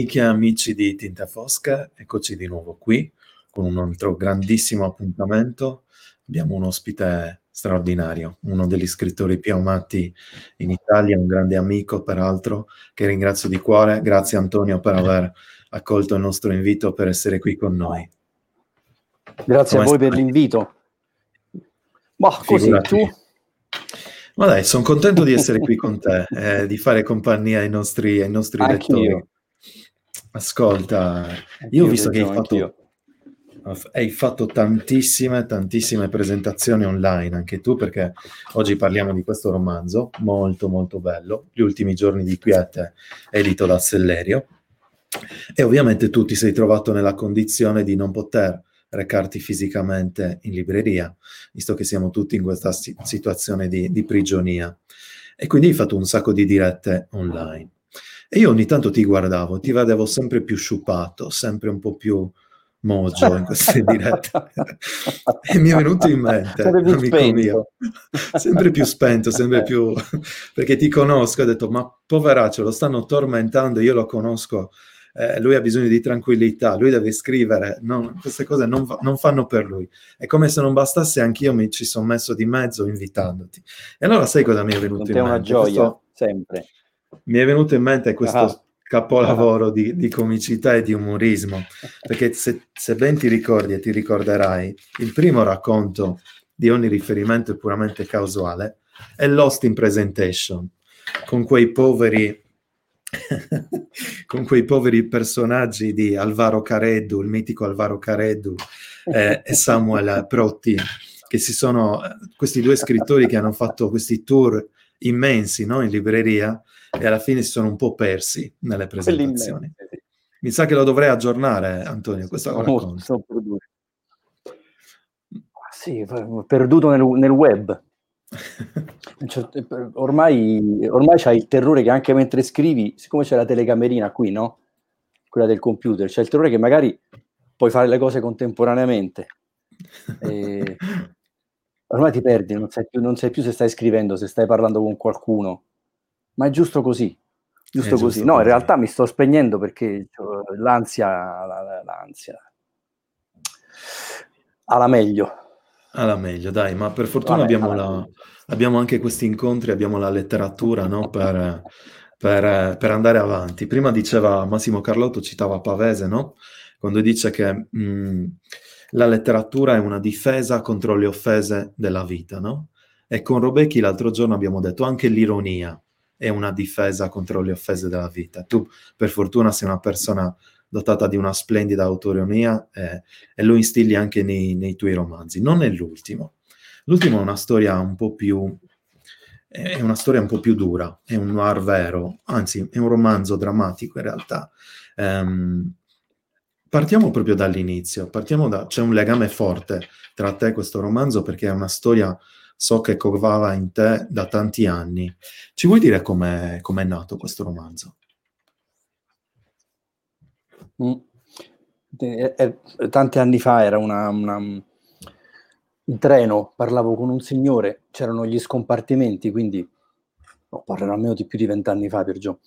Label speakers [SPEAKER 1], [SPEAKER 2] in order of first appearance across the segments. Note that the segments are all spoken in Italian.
[SPEAKER 1] Amiche e amici di Tinta Fosca, eccoci di nuovo qui con un altro grandissimo appuntamento. Abbiamo un ospite straordinario, uno degli scrittori più amati in Italia, un grande amico peraltro, che ringrazio di cuore. Grazie Antonio per aver accolto il nostro invito per essere qui con noi.
[SPEAKER 2] Grazie Come a voi stai? per l'invito. Ma così Figurati. tu?
[SPEAKER 1] Ma dai, sono contento di essere qui con te, eh, di fare compagnia ai nostri, ai nostri lettori. Ascolta, io ho visto che hai fatto, hai fatto, tantissime, tantissime presentazioni online, anche tu, perché oggi parliamo di questo romanzo, molto, molto bello, Gli ultimi giorni di Quiete, edito da Sellerio. E ovviamente tu ti sei trovato nella condizione di non poter recarti fisicamente in libreria, visto che siamo tutti in questa situazione di, di prigionia. E quindi hai fatto un sacco di dirette online. E io ogni tanto ti guardavo, ti vedevo sempre più sciupato, sempre un po' più mojo in queste dirette. e mi è venuto in mente, amico spento. mio, sempre più spento, sempre più... perché ti conosco, ho detto, ma poveraccio, lo stanno tormentando, io lo conosco, eh, lui ha bisogno di tranquillità, lui deve scrivere, non, queste cose non, non, fanno per lui. È come se non bastasse, anch'io mi ci sono messo di mezzo invitandoti. E allora sai cosa mi è venuto in mente?
[SPEAKER 2] È una gioia, Questo... sempre
[SPEAKER 1] mi è venuto in mente questo ah. capolavoro di, di, comicità e di umorismo, perché se, se, ben ti ricordi e ti ricorderai, il primo racconto di ogni riferimento è puramente causale, è Lost in Presentation, con quei poveri con quei poveri personaggi di Alvaro Careddu, il mitico Alvaro Careddu eh, e Samuel Protti, che si sono questi due scrittori che hanno fatto questi tour immensi no, in libreria e alla fine si sono un po' persi nelle presentazioni. Mi sa che lo dovrei aggiornare, Antonio, questo
[SPEAKER 2] oh, Sì, perduto nel, nel web. Certo, ormai, ormai c'hai il terrore che anche mentre scrivi, siccome c'è la telecamerina qui, no? Quella del computer, c'è il terrore che magari puoi fare le cose contemporaneamente. E ormai ti perdi, non sai, più, non sai più se stai scrivendo, se stai parlando con qualcuno ma è giusto così. Giusto così. Giusto no, così. in realtà mi sto spegnendo perché l'ansia, l'ansia alla meglio.
[SPEAKER 1] Alla meglio, dai, ma per fortuna abbiamo, la, abbiamo, anche questi incontri, abbiamo la letteratura no? per, per, per, andare avanti. Prima diceva Massimo Carlotto, citava Pavese, no? quando dice che mh, la letteratura è una difesa contro le offese della vita. No? E con Robecchi l'altro giorno abbiamo detto anche l'ironia è una difesa contro le offese della vita. Tu, per fortuna, sei una persona dotata di una splendida autoironia eh, e lo instilli anche nei, nei, tuoi romanzi. Non è l'ultimo. L'ultimo è una storia un po' più è una storia un po' più dura, è un noir vero, anzi è un romanzo drammatico in realtà. Um, partiamo proprio dall'inizio, partiamo da, c'è un legame forte tra te e questo romanzo perché è una storia so che covava in te da tanti anni. Ci vuoi dire com'è, com'è nato questo romanzo?
[SPEAKER 2] Mm. Eh, eh, tanti anni fa era una, una, in treno, parlavo con un signore, c'erano gli scompartimenti, quindi no, parlerò almeno di più di vent'anni fa, per Gio.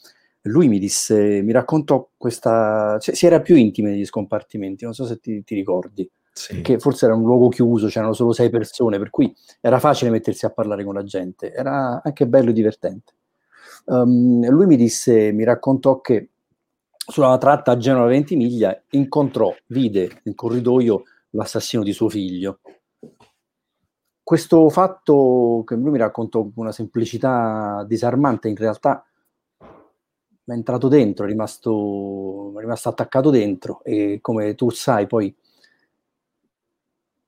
[SPEAKER 2] Lui mi disse, mi raccontò questa, cioè, si era più intimi negli scompartimenti, non so se ti, ti ricordi sì. che forse era un luogo chiuso, c'erano solo sei persone, per cui era facile mettersi a parlare con la gente, era anche bello e divertente. Um, lui mi disse, mi raccontò che sulla tratta a Genova 20 miglia incontrò, vide in corridoio l'assassino di suo figlio. Questo fatto che lui mi raccontò con una semplicità disarmante, in realtà è entrato dentro, è rimasto, è rimasto attaccato dentro e come tu sai poi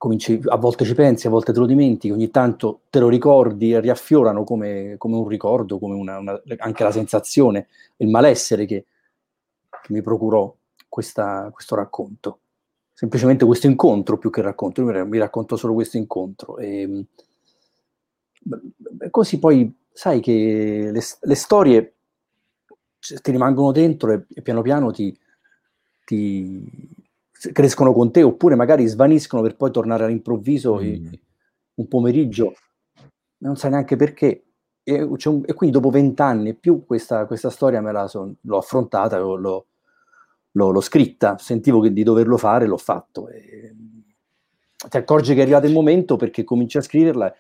[SPEAKER 2] cominci, a volte ci pensi, a volte te lo dimentichi, ogni tanto te lo ricordi e riaffiorano come, come un ricordo, come una, una, anche la sensazione, il malessere che, che mi procurò questa, questo racconto. Semplicemente questo incontro più che racconto, io mi racconto solo questo incontro. E, così poi sai che le, le storie ti rimangono dentro e, e piano piano ti, ti, crescono con te oppure magari svaniscono per poi tornare all'improvviso mm. un pomeriggio, non sai neanche perché. E, un, e quindi dopo vent'anni e più questa, questa, storia me la son, l'ho affrontata, l'ho, l'ho, l'ho scritta, sentivo che di doverlo fare, l'ho fatto. E ti accorgi che è arrivato il momento perché cominci a scriverla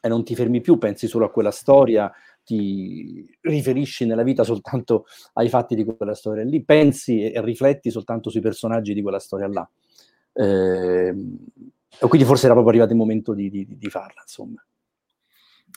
[SPEAKER 2] e non ti fermi più, pensi solo a quella storia, ti riferisci nella vita soltanto ai fatti di quella storia lì, pensi e rifletti soltanto sui personaggi di quella storia là. Eh, quindi forse era proprio arrivato il momento di, di, di farla, insomma.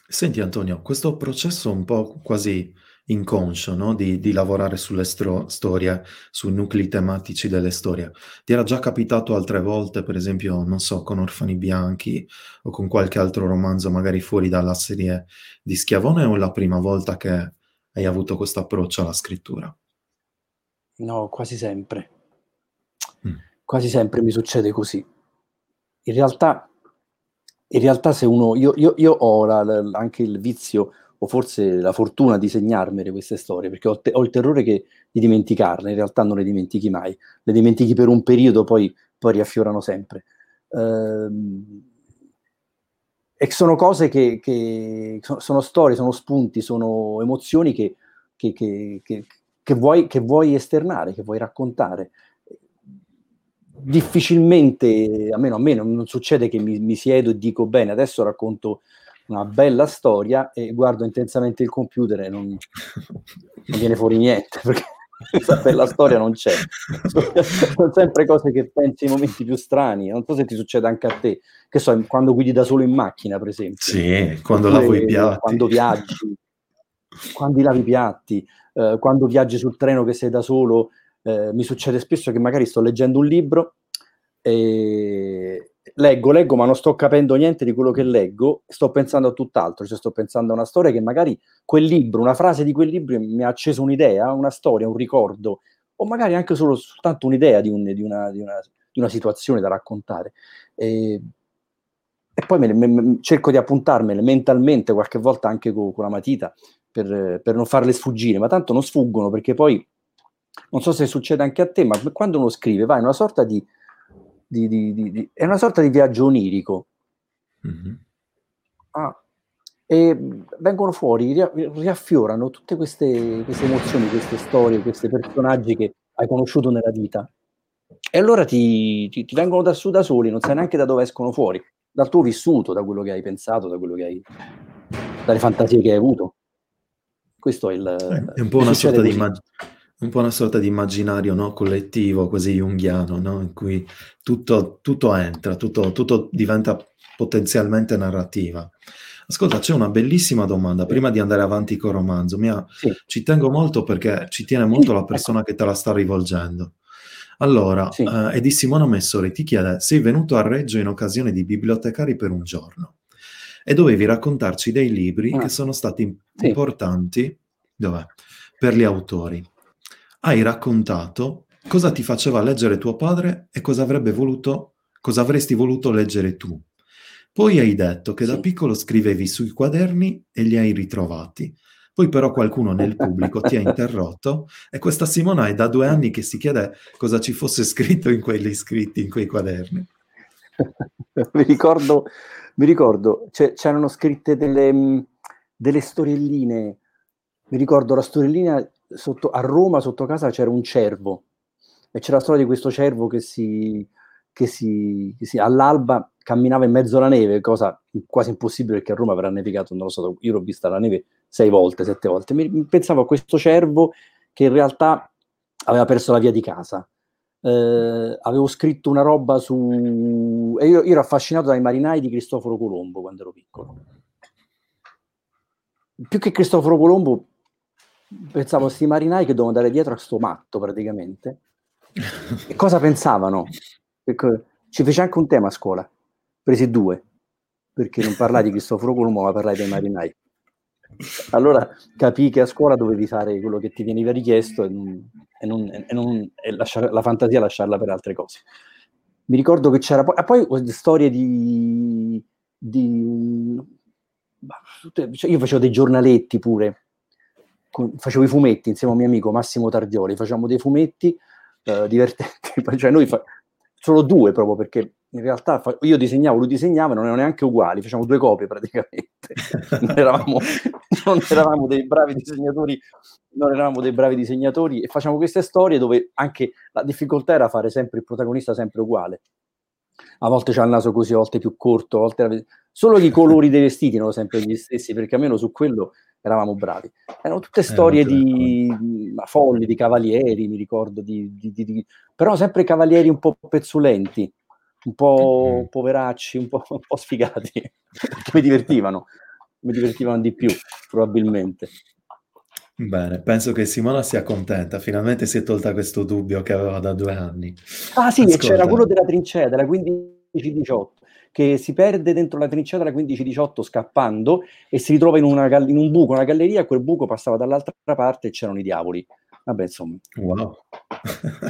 [SPEAKER 1] Senti Antonio, questo processo un po' quasi inconscio no? di, di, lavorare sulle stro- storie, sui nuclei tematici delle storie. Ti era già capitato altre volte, per esempio, non so, con Orfani Bianchi o con qualche altro romanzo magari fuori dalla serie di Schiavone o è la prima volta che hai avuto questo approccio alla scrittura?
[SPEAKER 2] No, quasi sempre. Mm. Quasi sempre mi succede così. In realtà, in realtà se uno... Io, io, io ho la, la, anche il vizio o forse la fortuna di segnarmele queste storie, perché ho, te- ho, il terrore che, di dimenticarle, in realtà non le dimentichi mai, le dimentichi per un periodo, poi, poi riaffiorano sempre. Ehm, e sono cose che, che sono, sono, storie, sono spunti, sono emozioni che, che, che, vuoi, che vuoi esternare, che vuoi raccontare. Difficilmente, almeno a me non, non succede che mi, mi siedo e dico bene, adesso racconto una bella storia e guardo intensamente il computer e non, non viene fuori niente perché questa bella storia non c'è. Sono sempre cose che pensi nei momenti più strani. Non so se ti succede anche a te, che so, quando guidi da solo in macchina, per esempio.
[SPEAKER 1] Sì, quando lavo i piatti.
[SPEAKER 2] Quando viaggi, quando lavi i piatti, eh, quando viaggi sul treno che sei da solo. Eh, mi succede spesso che magari sto leggendo un libro e, leggo, leggo, ma non sto capendo niente di quello che leggo, sto pensando a tutt'altro, cioè sto pensando a una storia che magari quel libro, una frase di quel libro mi ha acceso un'idea, una storia, un ricordo, o magari anche solo soltanto un'idea di, un, di, una, di, una, di una, situazione da raccontare. E, e poi me, me, cerco di appuntarmele mentalmente, qualche volta anche con, con la matita, per, per non farle sfuggire, ma tanto non sfuggono perché poi, non so se succede anche a te, ma quando uno scrive va in una sorta di di, di, di, è una sorta di viaggio onirico. Mm-hmm. Ah, e vengono fuori, riaffiorano tutte queste, queste, emozioni, queste storie, questi personaggi che hai conosciuto nella vita. E allora ti, ti, ti, vengono da su da soli, non sai neanche da dove escono fuori, dal tuo vissuto, da quello che hai pensato, da quello che hai, dalle fantasie che hai avuto. Questo è il.
[SPEAKER 1] È un po' una sorta di immagine un po' una sorta di immaginario no? collettivo, quasi junghiano, no? in cui tutto, tutto entra, tutto, tutto, diventa potenzialmente narrativa. Ascolta, c'è una bellissima domanda, prima di andare avanti col romanzo, ha, sì. ci tengo molto perché ci tiene molto la persona che te la sta rivolgendo. Allora, sì. eh, è di Simona Messori, ti chiede, sei venuto a Reggio in occasione di bibliotecari per un giorno e dovevi raccontarci dei libri ah. che sono stati sì. importanti dov'è? per gli autori hai raccontato cosa ti faceva leggere tuo padre e cosa avrebbe voluto, cosa avresti voluto leggere tu. Poi hai detto che sì. da piccolo scrivevi sui quaderni e li hai ritrovati. Poi però qualcuno nel pubblico ti ha interrotto e questa Simona è da due anni che si chiede cosa ci fosse scritto in quelli scritti in quei quaderni.
[SPEAKER 2] mi ricordo, mi ricordo c'erano scritte delle, delle storielline. Mi ricordo la storiellina sotto, a Roma sotto casa c'era un cervo e c'era la storia di questo cervo che si, che si, che si all'alba camminava in mezzo alla neve, cosa quasi impossibile perché a Roma avrà nevicato, non lo so, io l'ho vista la neve sei volte, sette volte. Mi, pensavo a questo cervo che in realtà aveva perso la via di casa. Eh, avevo scritto una roba su... e io, io ero affascinato dai marinai di Cristoforo Colombo quando ero piccolo. Più che Cristoforo Colombo, pensavo questi marinai che dovevano andare dietro a sto matto praticamente. e cosa pensavano? Ecco, ci fece anche un tema a scuola, presi due, perché non parlai di Cristoforo Colombo, ma parlai dei marinai. Allora capì che a scuola dovevi fare quello che ti veniva richiesto e, non, e, non, e, non, e lasciare, la fantasia lasciarla per altre cose. Mi ricordo che c'era poi, poi storie di, di cioè io facevo dei giornaletti pure facevo i fumetti insieme a un mio amico Massimo Tardioli, facciamo dei fumetti eh, divertenti, cioè noi fa- solo due proprio perché in realtà fa- io disegnavo, lui disegnava, non erano neanche uguali, facciamo due copie praticamente, non eravamo, non eravamo dei bravi disegnatori, non eravamo dei bravi disegnatori e facciamo queste storie dove anche la difficoltà era fare sempre il protagonista sempre uguale. A volte c'ha il naso così, a volte più corto, a volte solo i colori dei vestiti erano sempre gli stessi, perché almeno su quello eravamo bravi. Erano tutte eh, storie eh, di, di folli, di cavalieri, mi ricordo, di, di, di, però sempre cavalieri un po' pezzulenti, un po' mm. poveracci, un po', un po sfigati, mi divertivano, mi divertivano di più, probabilmente.
[SPEAKER 1] Bene, penso che Simona sia contenta, finalmente si è tolta questo dubbio che aveva da due anni.
[SPEAKER 2] Ah sì, Ascolta. c'era quello della trincea, della 15-18, che si perde dentro la trincea della 15-18 scappando e si ritrova in, una, in un buco, una galleria, quel buco passava dall'altra parte e c'erano i diavoli. Vabbè, insomma.
[SPEAKER 1] Wow.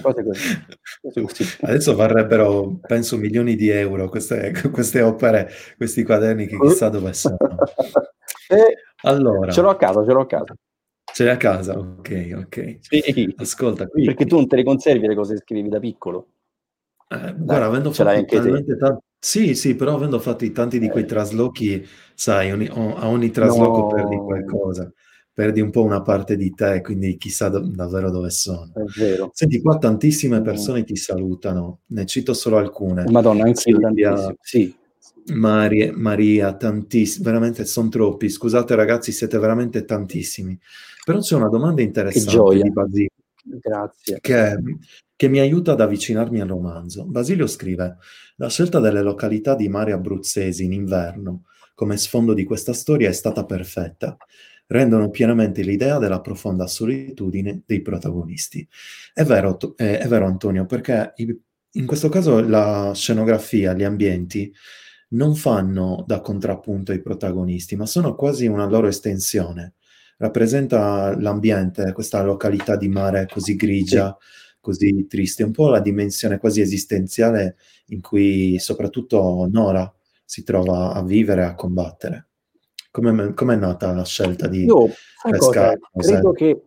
[SPEAKER 1] Cose così. Cose così. Adesso varrebbero, penso, milioni di euro queste, queste opere, questi quaderni che chissà dove sono.
[SPEAKER 2] Eh, allora. Ce l'ho a casa, ce l'ho a casa.
[SPEAKER 1] Ce l'hai a casa? Ok, ok.
[SPEAKER 2] Sì.
[SPEAKER 1] Ascolta.
[SPEAKER 2] Qui, Perché tu non te le conservi le cose che scrivevi da piccolo?
[SPEAKER 1] Eh, Dai, guarda, avendo fatto talmente tanto... Sì, sì, però avendo fatto tanti di quei eh. traslochi, sai, ogni, a ogni trasloco no. perdi qualcosa perdi un po' una parte di te, quindi chissà do- davvero dove sono.
[SPEAKER 2] È vero.
[SPEAKER 1] Senti, qua tantissime persone mm. ti salutano, ne cito solo alcune.
[SPEAKER 2] Madonna, anche io Sì.
[SPEAKER 1] Maria, Maria, tantissimi, veramente sono troppi. Scusate ragazzi, siete veramente tantissimi. Però c'è una domanda interessante di Basilio.
[SPEAKER 2] Grazie.
[SPEAKER 1] Che, che, mi aiuta ad avvicinarmi al romanzo. Basilio scrive: La scelta delle località di mare abruzzesi in inverno come sfondo di questa storia è stata perfetta rendono pienamente l'idea della profonda solitudine dei protagonisti. È vero, eh, è vero Antonio, perché in questo caso la scenografia, gli ambienti, non fanno da contrappunto ai protagonisti, ma sono quasi una loro estensione. Rappresenta l'ambiente, questa località di mare così grigia, sì. così triste, un po' la dimensione quasi esistenziale in cui soprattutto Nora si trova a vivere e a combattere. Come è nata la scelta di
[SPEAKER 2] Io, pescare? Credo che,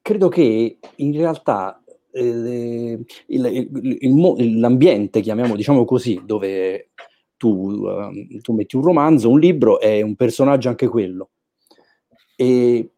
[SPEAKER 2] credo che in realtà eh, il, il, il, l'ambiente, chiamiamo diciamo così, dove tu, uh, tu, metti un romanzo, un libro, è un personaggio anche quello. E eh,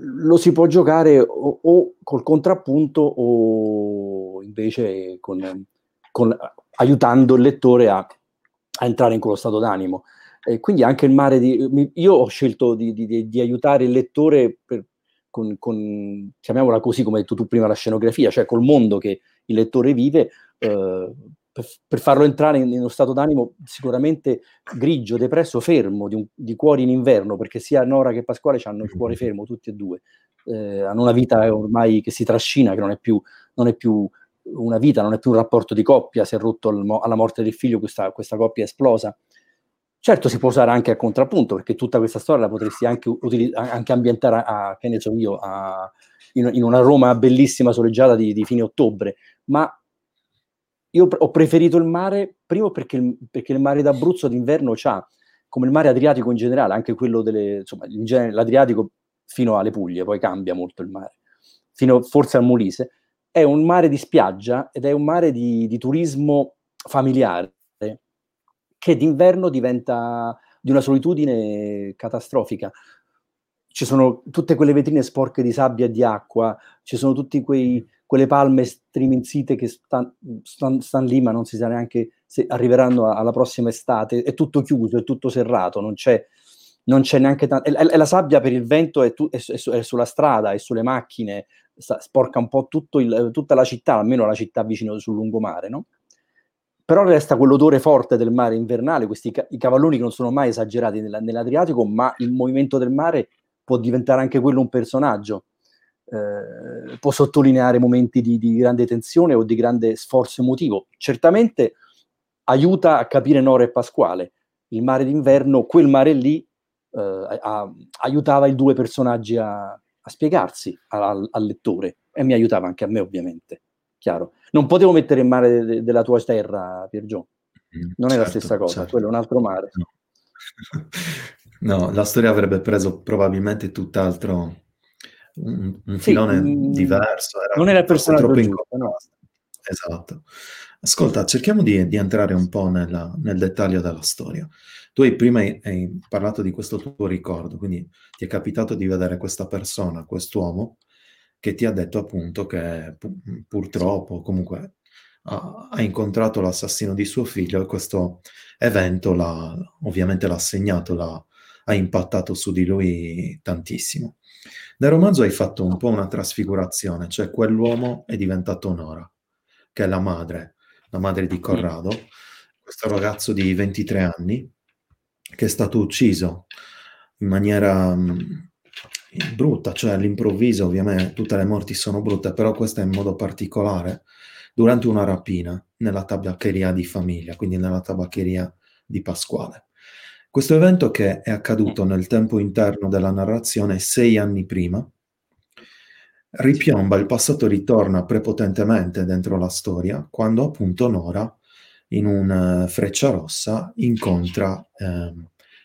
[SPEAKER 2] lo si può giocare o, o col contrappunto o invece con, con, aiutando il lettore a, a entrare in quello stato d'animo. E quindi anche il mare di... Io ho scelto di, di, di aiutare il lettore per, con, con, chiamiamola così come hai detto tu prima, la scenografia, cioè col mondo che il lettore vive, eh, per, per, farlo entrare in, uno stato d'animo sicuramente grigio, depresso, fermo, di, un, di, cuori in inverno, perché sia Nora che Pasquale hanno il cuore fermo, tutti e due. Eh, hanno una vita ormai che si trascina, che non è più, non è più una vita, non è più un rapporto di coppia, si è rotto alla morte del figlio, questa, questa coppia è esplosa. Certo si può usare anche a contrappunto, perché tutta questa storia la potresti anche, utili- anche ambientare a, che ne so io, a, in, in, una Roma bellissima soleggiata di, di, fine ottobre, ma io ho preferito il mare, primo perché il, perché il mare d'Abruzzo d'inverno c'ha, come il mare Adriatico in generale, anche quello delle, insomma, in genere l'Adriatico fino alle Puglie, poi cambia molto il mare, fino forse al Molise, è un mare di spiaggia ed è un mare di, di turismo familiare che d'inverno diventa di una solitudine catastrofica. Ci sono tutte quelle vetrine sporche di sabbia e di acqua, ci sono tutte quelle palme striminzite che stanno stan, stan lì, ma non si sa neanche se arriveranno alla prossima estate. È tutto chiuso, è tutto serrato, non c'è, non c'è neanche tanto. E, la sabbia per il vento è, tu, è, è, è, sulla strada, è sulle macchine, sporca un po' il, tutta la città, almeno la città vicino sul lungomare, no? però resta quell'odore forte del mare invernale, questi ca- i cavalloni che non sono mai esagerati nella, nell'Adriatico, ma il movimento del mare può diventare anche quello un personaggio, eh, può sottolineare momenti di, di, grande tensione o di grande sforzo emotivo. Certamente aiuta a capire Nora e Pasquale. Il mare d'inverno, quel mare lì, eh, a, aiutava i due personaggi a, a spiegarsi al, al lettore e mi aiutava anche a me ovviamente chiaro. Non potevo mettere in mare de- della tua terra, Piergio. Mm, non è certo, la stessa cosa, certo. quello è un altro mare.
[SPEAKER 1] No. no. la storia avrebbe preso probabilmente tutt'altro un, un filone sì, mm, diverso.
[SPEAKER 2] Era non era il personaggio troppo giusto, no.
[SPEAKER 1] Esatto. Ascolta, cerchiamo di, di entrare un po' nella, nel dettaglio della storia. Tu hai prima hai, hai parlato di questo tuo ricordo, quindi ti è capitato di vedere questa persona, quest'uomo, che ti ha detto appunto che pu- purtroppo comunque ha, ha, incontrato l'assassino di suo figlio e questo evento l'ha, ovviamente l'ha segnato, l'ha, ha impattato su di lui tantissimo. Nel romanzo hai fatto un po' una trasfigurazione, cioè quell'uomo è diventato Nora, che è la madre, la madre di Corrado, questo ragazzo di 23 anni che è stato ucciso in maniera mh, brutta, cioè all'improvviso, ovviamente tutte le morti sono brutte, però questa in modo particolare, durante una rapina nella tabaccheria di famiglia, quindi nella tabaccheria di Pasquale. Questo evento che è accaduto nel tempo interno della narrazione sei anni prima, ripiomba, il passato ritorna prepotentemente dentro la storia, quando appunto Nora, in un uh, freccia rossa, incontra eh,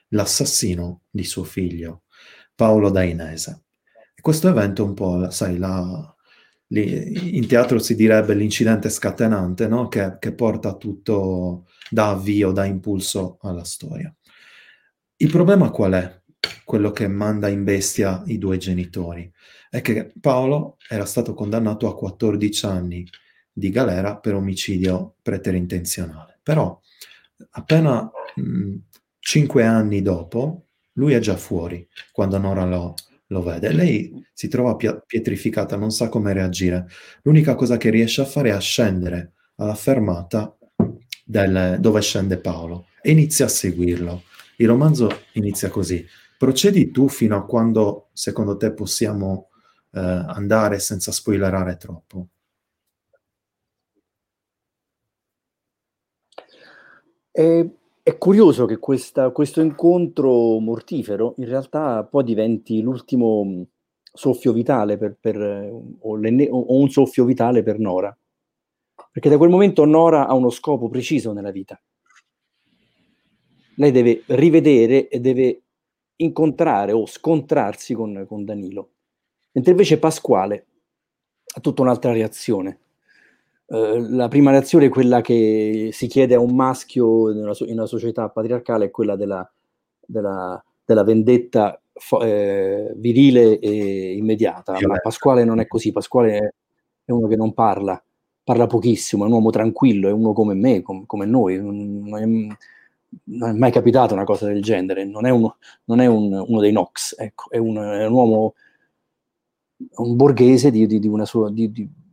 [SPEAKER 1] l'assassino di suo figlio, Paolo Dainese. E questo evento è un po', sai, la, li, in teatro si direbbe l'incidente scatenante, no? che, che porta tutto, da avvio, da impulso alla storia. Il problema qual è? Quello che manda in bestia i due genitori è che Paolo era stato condannato a 14 anni di galera per omicidio preterintenzionale. Però appena mh, 5 anni dopo lui è già fuori quando Nora lo, lo vede. Lei si trova pietrificata, non sa come reagire. L'unica cosa che riesce a fare è scendere alla fermata del, dove scende Paolo e inizia a seguirlo. Il romanzo inizia così. Procedi tu fino a quando secondo te possiamo eh, andare senza spoilerare troppo.
[SPEAKER 2] Eh, è curioso che questa, questo incontro mortifero in realtà poi diventi l'ultimo mm, soffio vitale per, per, o, o, un soffio vitale per Nora. Perché da quel momento Nora ha uno scopo preciso nella vita. Lei deve rivedere e deve incontrare o scontrarsi con, con Danilo. Mentre invece Pasquale ha tutta un'altra reazione eh, la prima reazione è quella che si chiede a un maschio in una, in una società patriarcale, è quella della, della, della vendetta fo- eh, virile e immediata. Ma Pasquale non è così, Pasquale è uno che non parla, parla pochissimo, è un uomo tranquillo, è uno come me, com- come noi. Non è, non è, mai capitata una cosa del genere, non è, uno, non è un, uno dei Nox, ecco, è, un, è un uomo, un borghese di, di, di una sua... Di,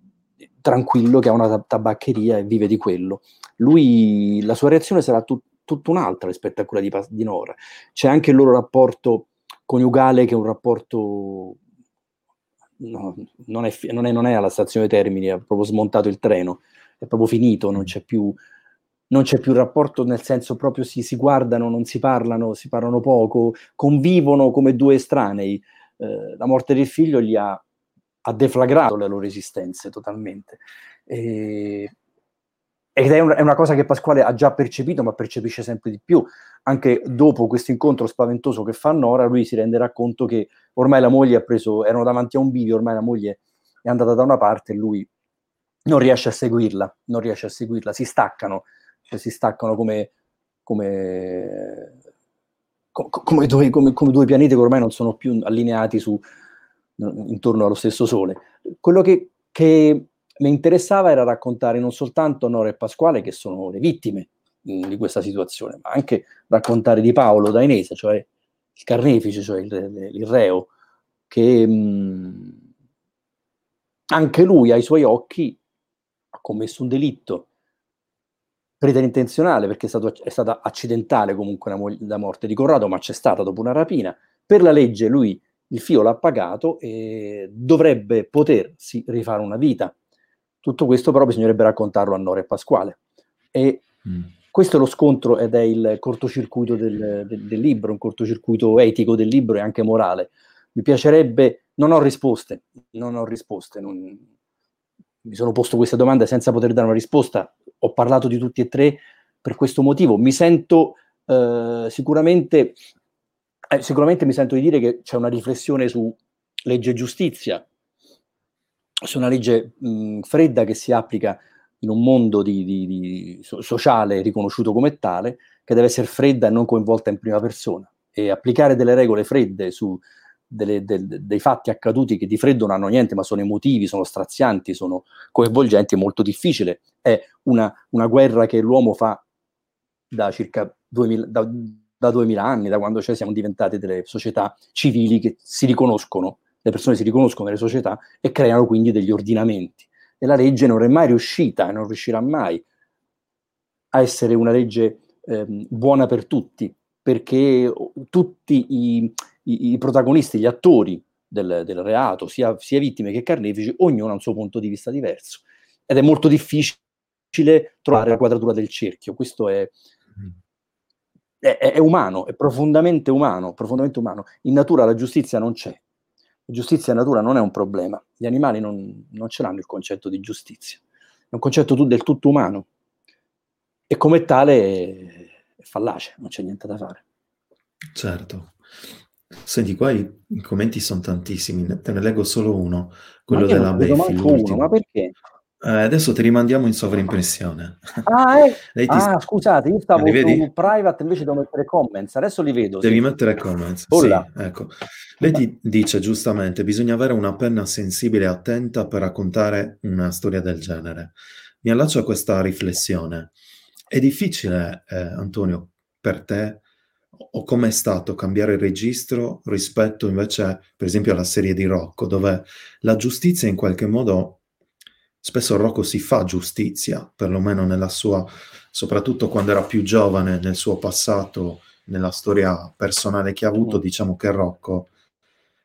[SPEAKER 2] tranquillo che ha una tabaccheria e vive di quello. Lui, la sua reazione sarà tut, tutta un'altra rispetto a quella di, di Nora. C'è anche il loro rapporto coniugale che è un rapporto No, non, è, non, è, non, è, alla stazione Termini, ha proprio smontato il treno, è proprio finito, non c'è più, non c'è più rapporto, nel senso proprio si, si, guardano, non si parlano, si parlano poco, convivono come due estranei. Eh, la morte del figlio gli ha ha deflagrato le loro esistenze totalmente. E, ed è, un, è, una cosa che Pasquale ha già percepito, ma percepisce sempre di più. Anche dopo questo incontro spaventoso che fa Nora, lui si renderà conto che ormai la moglie ha preso, erano davanti a un bivio, ormai la moglie è andata da una parte e lui non riesce a seguirla, non riesce a seguirla, si staccano, cioè si staccano come, come, come, due, come, due pianeti che ormai non sono più allineati su, intorno allo stesso sole. Quello che, che mi interessava era raccontare non soltanto Nora e Pasquale, che sono le vittime mh, di questa situazione, ma anche raccontare di Paolo Dainese, cioè il carnefice, cioè il, il reo, che mh, anche lui ai suoi occhi ha commesso un delitto preterintenzionale perché è, stato, è stata accidentale comunque la, la morte di Corrado, ma c'è stata dopo una rapina. Per la legge lui il figlio l'ha pagato e dovrebbe potersi rifare una vita. Tutto questo però bisognerebbe raccontarlo a Nora e Pasquale. E mm. questo è lo scontro ed è il cortocircuito del, del, del, libro, un cortocircuito etico del libro e anche morale. Mi piacerebbe, non ho risposte, non ho risposte, non, mi sono posto questa domanda senza poter dare una risposta, ho parlato di tutti e tre per questo motivo. Mi sento eh, sicuramente eh, sicuramente mi sento di dire che c'è una riflessione su legge e giustizia, su una legge mh, fredda che si applica in un mondo di, di, di sociale riconosciuto come tale, che deve essere fredda e non coinvolta in prima persona. E applicare delle regole fredde su delle, del, dei fatti accaduti che di freddo non hanno niente, ma sono emotivi, sono strazianti, sono coinvolgenti, è molto difficile. È una, una guerra che l'uomo fa da circa 2000, da, da 2000 anni, da quando cioè siamo diventati delle società civili che si riconoscono, le persone si riconoscono nelle società e creano quindi degli ordinamenti. E la legge non è mai riuscita e non riuscirà mai a essere una legge eh, buona per tutti, perché tutti i, i, i protagonisti, gli attori del, del reato, sia, sia, vittime che carnefici, ognuno ha un suo punto di vista diverso. Ed è molto difficile trovare la quadratura del cerchio. Questo è, è, è, umano, è profondamente umano, profondamente umano. In natura la giustizia non c'è. La giustizia in natura non è un problema. Gli animali non, non ce l'hanno il concetto di giustizia. È un concetto del tutto umano. E come tale è fallace, non c'è niente da fare.
[SPEAKER 1] Certo. Senti, qua i, i commenti sono tantissimi, te ne leggo solo uno, quello della Beffi.
[SPEAKER 2] Uno, ma perché?
[SPEAKER 1] Eh, adesso ti rimandiamo in sovraimpressione.
[SPEAKER 2] Ah, eh. ah scusate, io stavo su private, invece devo mettere comments, adesso li vedo.
[SPEAKER 1] Devi sì. mettere comments, sì, ecco. Lei ti dice giustamente, bisogna avere una penna sensibile e attenta per raccontare una storia del genere. Mi allaccio a questa riflessione. È difficile, eh, Antonio, per te o com'è stato cambiare registro rispetto invece, per esempio, alla serie di Rocco, dove la giustizia in qualche modo, spesso Rocco si fa giustizia, perlomeno nella sua, soprattutto quando era più giovane, nel suo passato, nella storia personale che ha avuto, mm. diciamo che Rocco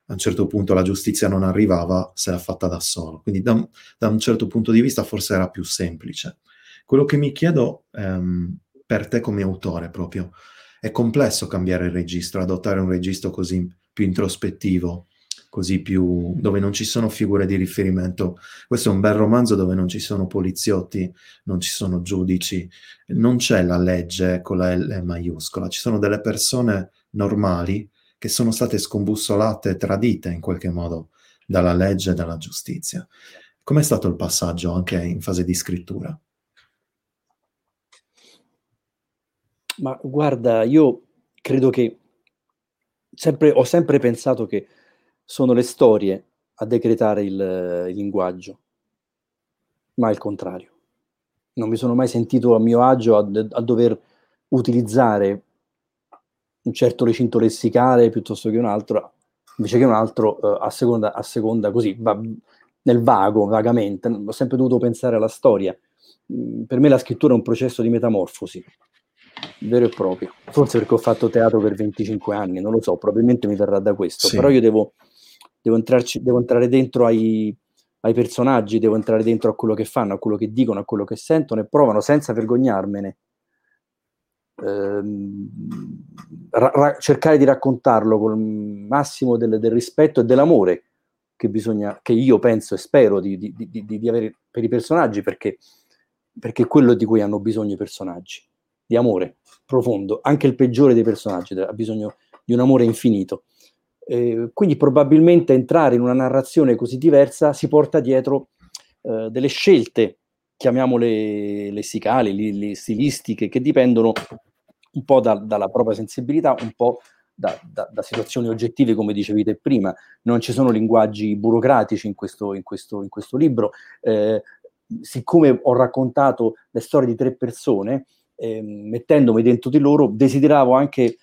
[SPEAKER 1] a un certo punto la giustizia non arrivava, se l'ha fatta da solo. Quindi da, da un certo punto di vista forse era più semplice. Quello che mi chiedo ehm, per te come autore proprio, è complesso cambiare il registro, adottare un registro così più introspettivo, così più dove non ci sono figure di riferimento. Questo è un bel romanzo dove non ci sono poliziotti, non ci sono giudici, non c'è la legge con la L maiuscola, ci sono delle persone normali che sono state scombussolate tradite in qualche modo dalla legge e dalla giustizia. Com'è stato il passaggio anche in fase di scrittura?
[SPEAKER 2] Ma guarda, io credo che sempre, ho sempre pensato che sono le storie a decretare il, il linguaggio, ma il contrario. Non mi sono mai sentito a mio agio a, a dover utilizzare un certo recinto lessicale piuttosto che un altro, invece che un altro uh, a, seconda, a seconda così, va, nel vago, vagamente. Ho sempre dovuto pensare alla storia. Mm, per me la scrittura è un processo di metamorfosi vero e proprio. Forse perché ho fatto teatro per 25 anni, non lo so, probabilmente mi verrà da questo, sì. però io devo, devo, entrarci, devo entrare dentro ai, ai, personaggi, devo entrare dentro a quello che fanno, a quello che dicono, a quello che sentono e provano senza vergognarmene. Ehm, ra- ra- cercare di raccontarlo con il massimo del, del rispetto e dell'amore che, bisogna, che io penso e spero di, di, di, di avere per i personaggi perché, perché è quello di cui hanno bisogno i personaggi di amore profondo, anche il peggiore dei personaggi ha bisogno di un amore infinito. Eh, quindi probabilmente entrare in una narrazione così diversa si porta dietro eh, delle scelte, chiamiamole lessicali, li, li stilistiche, che dipendono un po' da, dalla propria sensibilità, un po' da, da, da, situazioni oggettive, come dicevi te prima. Non ci sono linguaggi burocratici in questo, in questo, in questo libro. Eh, siccome ho raccontato le storie di tre persone, eh, mettendomi dentro di loro, desideravo anche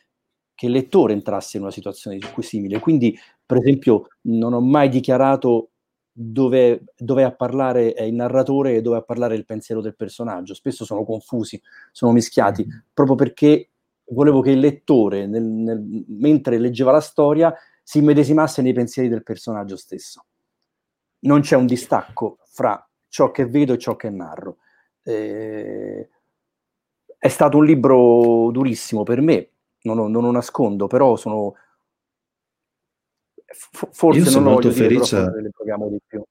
[SPEAKER 2] che il lettore entrasse in una situazione simile. Quindi, per esempio, non ho mai dichiarato dove, dove a parlare è il narratore e dove a parlare è il pensiero del personaggio. Spesso sono confusi, sono mischiati, mm-hmm. proprio perché volevo che il lettore, nel, nel, mentre leggeva la storia, si immedesimasse nei pensieri del personaggio stesso. Non c'è un distacco fra ciò che vedo e ciò che narro. Eh, è stato un libro durissimo per me, non, non lo nascondo, però sono...
[SPEAKER 1] forse io sono molto felice. Di più.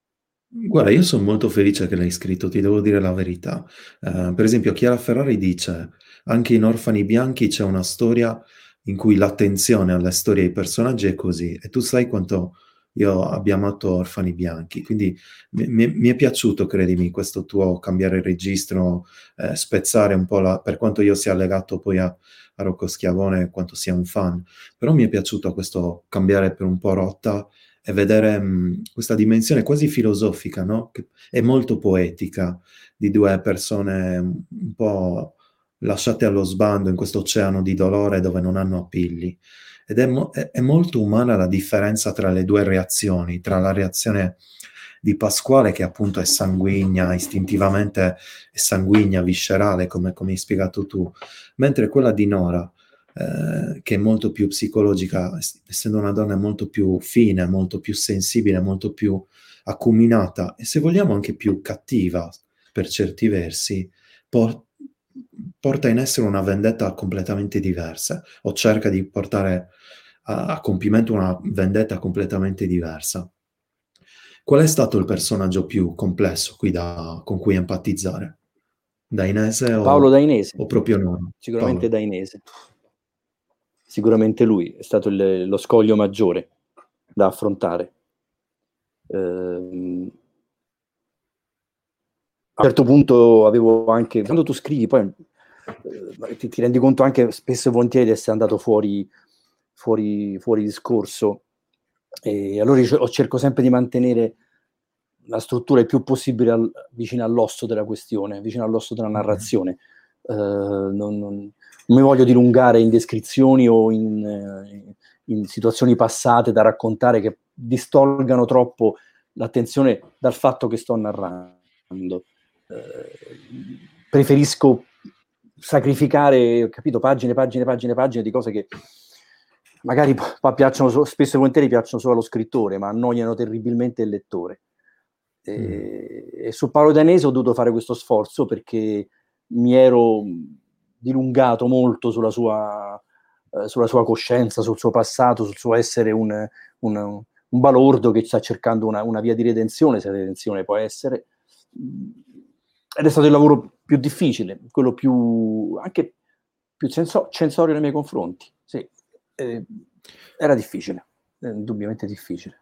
[SPEAKER 1] Guarda, io sono molto felice che l'hai scritto, ti devo dire la verità. Uh, per esempio, Chiara Ferrari dice, anche in Orfani Bianchi c'è una storia in cui l'attenzione alle storie e ai personaggi è così. E tu sai quanto io abbia amato Orfani Bianchi. Quindi mi, mi, è piaciuto, credimi, questo tuo cambiare registro, eh, spezzare un po' la, per quanto io sia legato poi a, a Rocco Schiavone, quanto sia un fan, però mi è piaciuto questo cambiare per un po' rotta e vedere mh, questa dimensione quasi filosofica, no? Che è molto poetica, di due persone un po' lasciate allo sbando in questo oceano di dolore dove non hanno appigli. Ed è, mo- è, molto umana la differenza tra le due reazioni, tra la reazione di Pasquale che appunto è sanguigna, istintivamente è sanguigna, viscerale, come, come hai spiegato tu, mentre quella di Nora, eh, che è molto più psicologica, essendo una donna molto più fine, molto più sensibile, molto più acuminata e se vogliamo anche più cattiva per certi versi, porta in essere una vendetta completamente diversa o cerca di portare a, a compimento una vendetta completamente diversa. Qual è stato il personaggio più complesso qui da, con cui empatizzare? Dainese o,
[SPEAKER 2] Paolo Dainese.
[SPEAKER 1] o proprio no?
[SPEAKER 2] Sicuramente Paolo. Dainese. Sicuramente lui è stato il, lo scoglio maggiore da affrontare. Eh, a un certo punto avevo anche, quando tu scrivi, poi ti, ti, rendi conto anche spesso e volentieri di essere andato fuori, fuori, fuori discorso. E allora io cerco sempre di mantenere la struttura il più possibile al, vicino all'osso della questione, vicino all'osso della narrazione. Uh, non, non, non, mi voglio dilungare in descrizioni o in, eh, in, situazioni passate da raccontare che distolgano troppo l'attenzione dal fatto che sto narrando. Eh, preferisco sacrificare, capito, pagine, pagine, pagine, pagine di cose che magari poi piacciono, spesso e volentieri piacciono solo allo scrittore, ma annoiano terribilmente il lettore. E, mm. e su Paolo Danese ho dovuto fare questo sforzo perché mi ero dilungato molto sulla sua, eh, sulla sua coscienza, sul suo passato, sul suo essere un, un, un balordo che sta cercando una, una, via di redenzione, se redenzione può essere, ed è stato il lavoro più difficile, quello più anche più senso, censorio nei miei confronti. Sì, eh, era difficile, eh, indubbiamente difficile.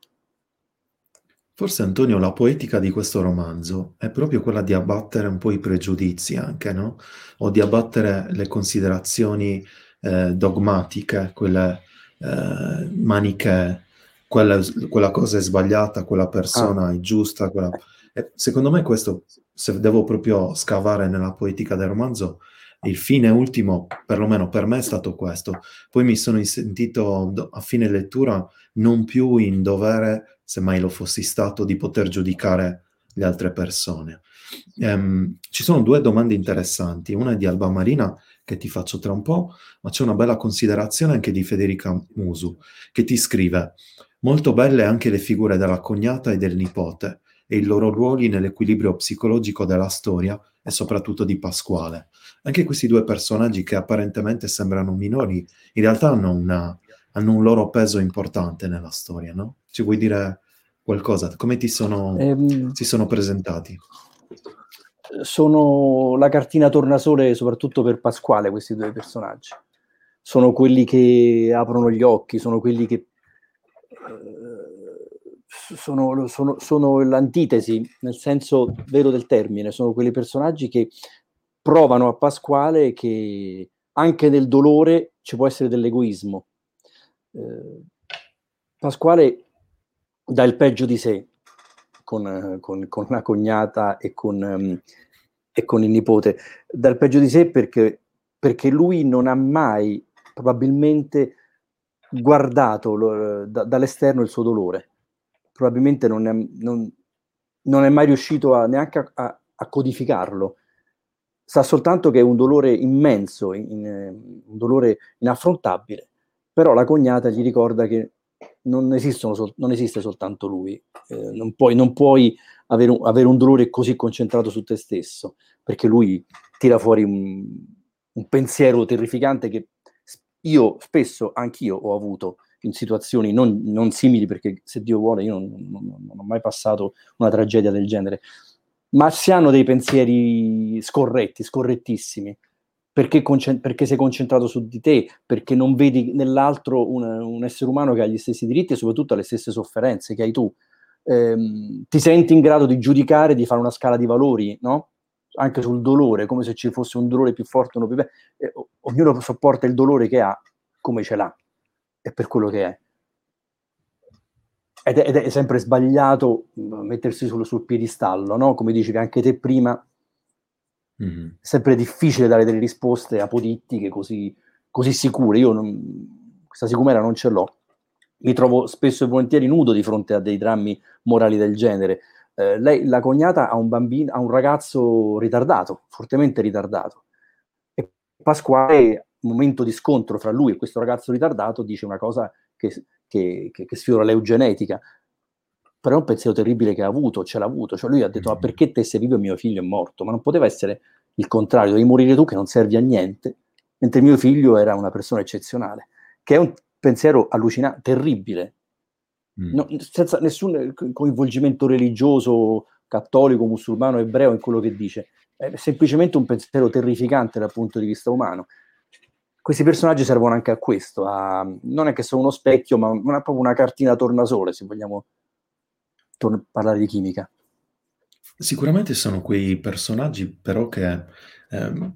[SPEAKER 1] Forse Antonio, la poetica di questo romanzo è proprio quella di abbattere un po' i pregiudizi anche, no? O di abbattere le considerazioni eh, dogmatiche, quelle eh, maniche, quella, quella, cosa è sbagliata, quella persona ah. è giusta, quella... Secondo me questo, se devo proprio scavare nella poetica del romanzo, il fine ultimo, perlomeno per me, è stato questo. Poi mi sono sentito a fine lettura non più in dovere, se mai lo fossi stato, di poter giudicare le altre persone. Um, ci sono due domande interessanti, una è di Alba Marina che ti faccio tra un po', ma c'è una bella considerazione anche di Federica Musu che ti scrive molto belle anche le figure della cognata e del nipote e i loro ruoli nell'equilibrio psicologico della storia e soprattutto di Pasquale. Anche questi due personaggi che apparentemente sembrano minori, in realtà hanno, una, hanno un loro peso importante nella storia, no? Ci vuoi dire qualcosa? Come ti sono, ehm, si sono presentati?
[SPEAKER 2] Sono la cartina tornasole soprattutto per Pasquale, questi due personaggi. Sono quelli che aprono gli occhi, sono quelli che sono, sono, sono, l'antitesi, nel senso vero del termine, sono quei personaggi che provano a Pasquale che anche nel dolore ci può essere dell'egoismo. Eh, Pasquale dà il peggio di sé con, con, con la cognata e con, um, e con, il nipote, dà il peggio di sé perché, perché lui non ha mai probabilmente guardato lo, da, dall'esterno il suo dolore probabilmente non è, non, non è mai riuscito a, neanche a, a, a, codificarlo. Sa soltanto che è un dolore immenso, in, in, un dolore inaffrontabile, però la cognata gli ricorda che non, esistono, non esiste soltanto lui, eh, non puoi, non puoi avere, un, avere, un, dolore così concentrato su te stesso, perché lui tira fuori un, un pensiero terrificante che io spesso, anch'io ho avuto, in situazioni non, non, simili, perché se Dio vuole io non, non, non, ho mai passato una tragedia del genere, ma si hanno dei pensieri scorretti, scorrettissimi, perché, concent- perché, sei concentrato su di te, perché non vedi nell'altro un, un, essere umano che ha gli stessi diritti e soprattutto ha le stesse sofferenze che hai tu. Ehm, ti senti in grado di giudicare, di fare una scala di valori, no? Anche sul dolore, come se ci fosse un dolore più forte, uno più bello. Eh, ognuno sopporta il dolore che ha come ce l'ha, è per quello che è. Ed è, ed è sempre sbagliato mettersi solo sul piedistallo, no? Come dicevi anche te prima, Mm-hmm. È sempre difficile dare delle risposte apodittiche così, così sicure. Io non, questa sicumera non ce l'ho. Mi trovo spesso e volentieri nudo di fronte a dei drammi morali del genere. Eh, lei, la cognata, ha un bambino, ha un ragazzo ritardato, fortemente ritardato. E Pasquale, momento di scontro fra lui e questo ragazzo ritardato, dice una cosa che, che, che, che sfiora l'eugenetica però è un pensiero terribile che ha avuto, ce l'ha avuto, cioè lui ha detto ma mm. perché te sei vivo e mio figlio è morto? Ma non poteva essere il contrario, devi morire tu che non servi a niente, mentre mio figlio era una persona eccezionale, che è un pensiero allucinante, terribile, mm. no, senza nessun coinvolgimento religioso, cattolico, musulmano, ebreo in quello che dice, è semplicemente un pensiero terrificante dal punto di vista umano. Questi personaggi servono anche a questo, a, non è che sono uno specchio, ma è proprio una cartina tornasole, se vogliamo tor- parlare di chimica.
[SPEAKER 1] Sicuramente sono quei personaggi però che eh,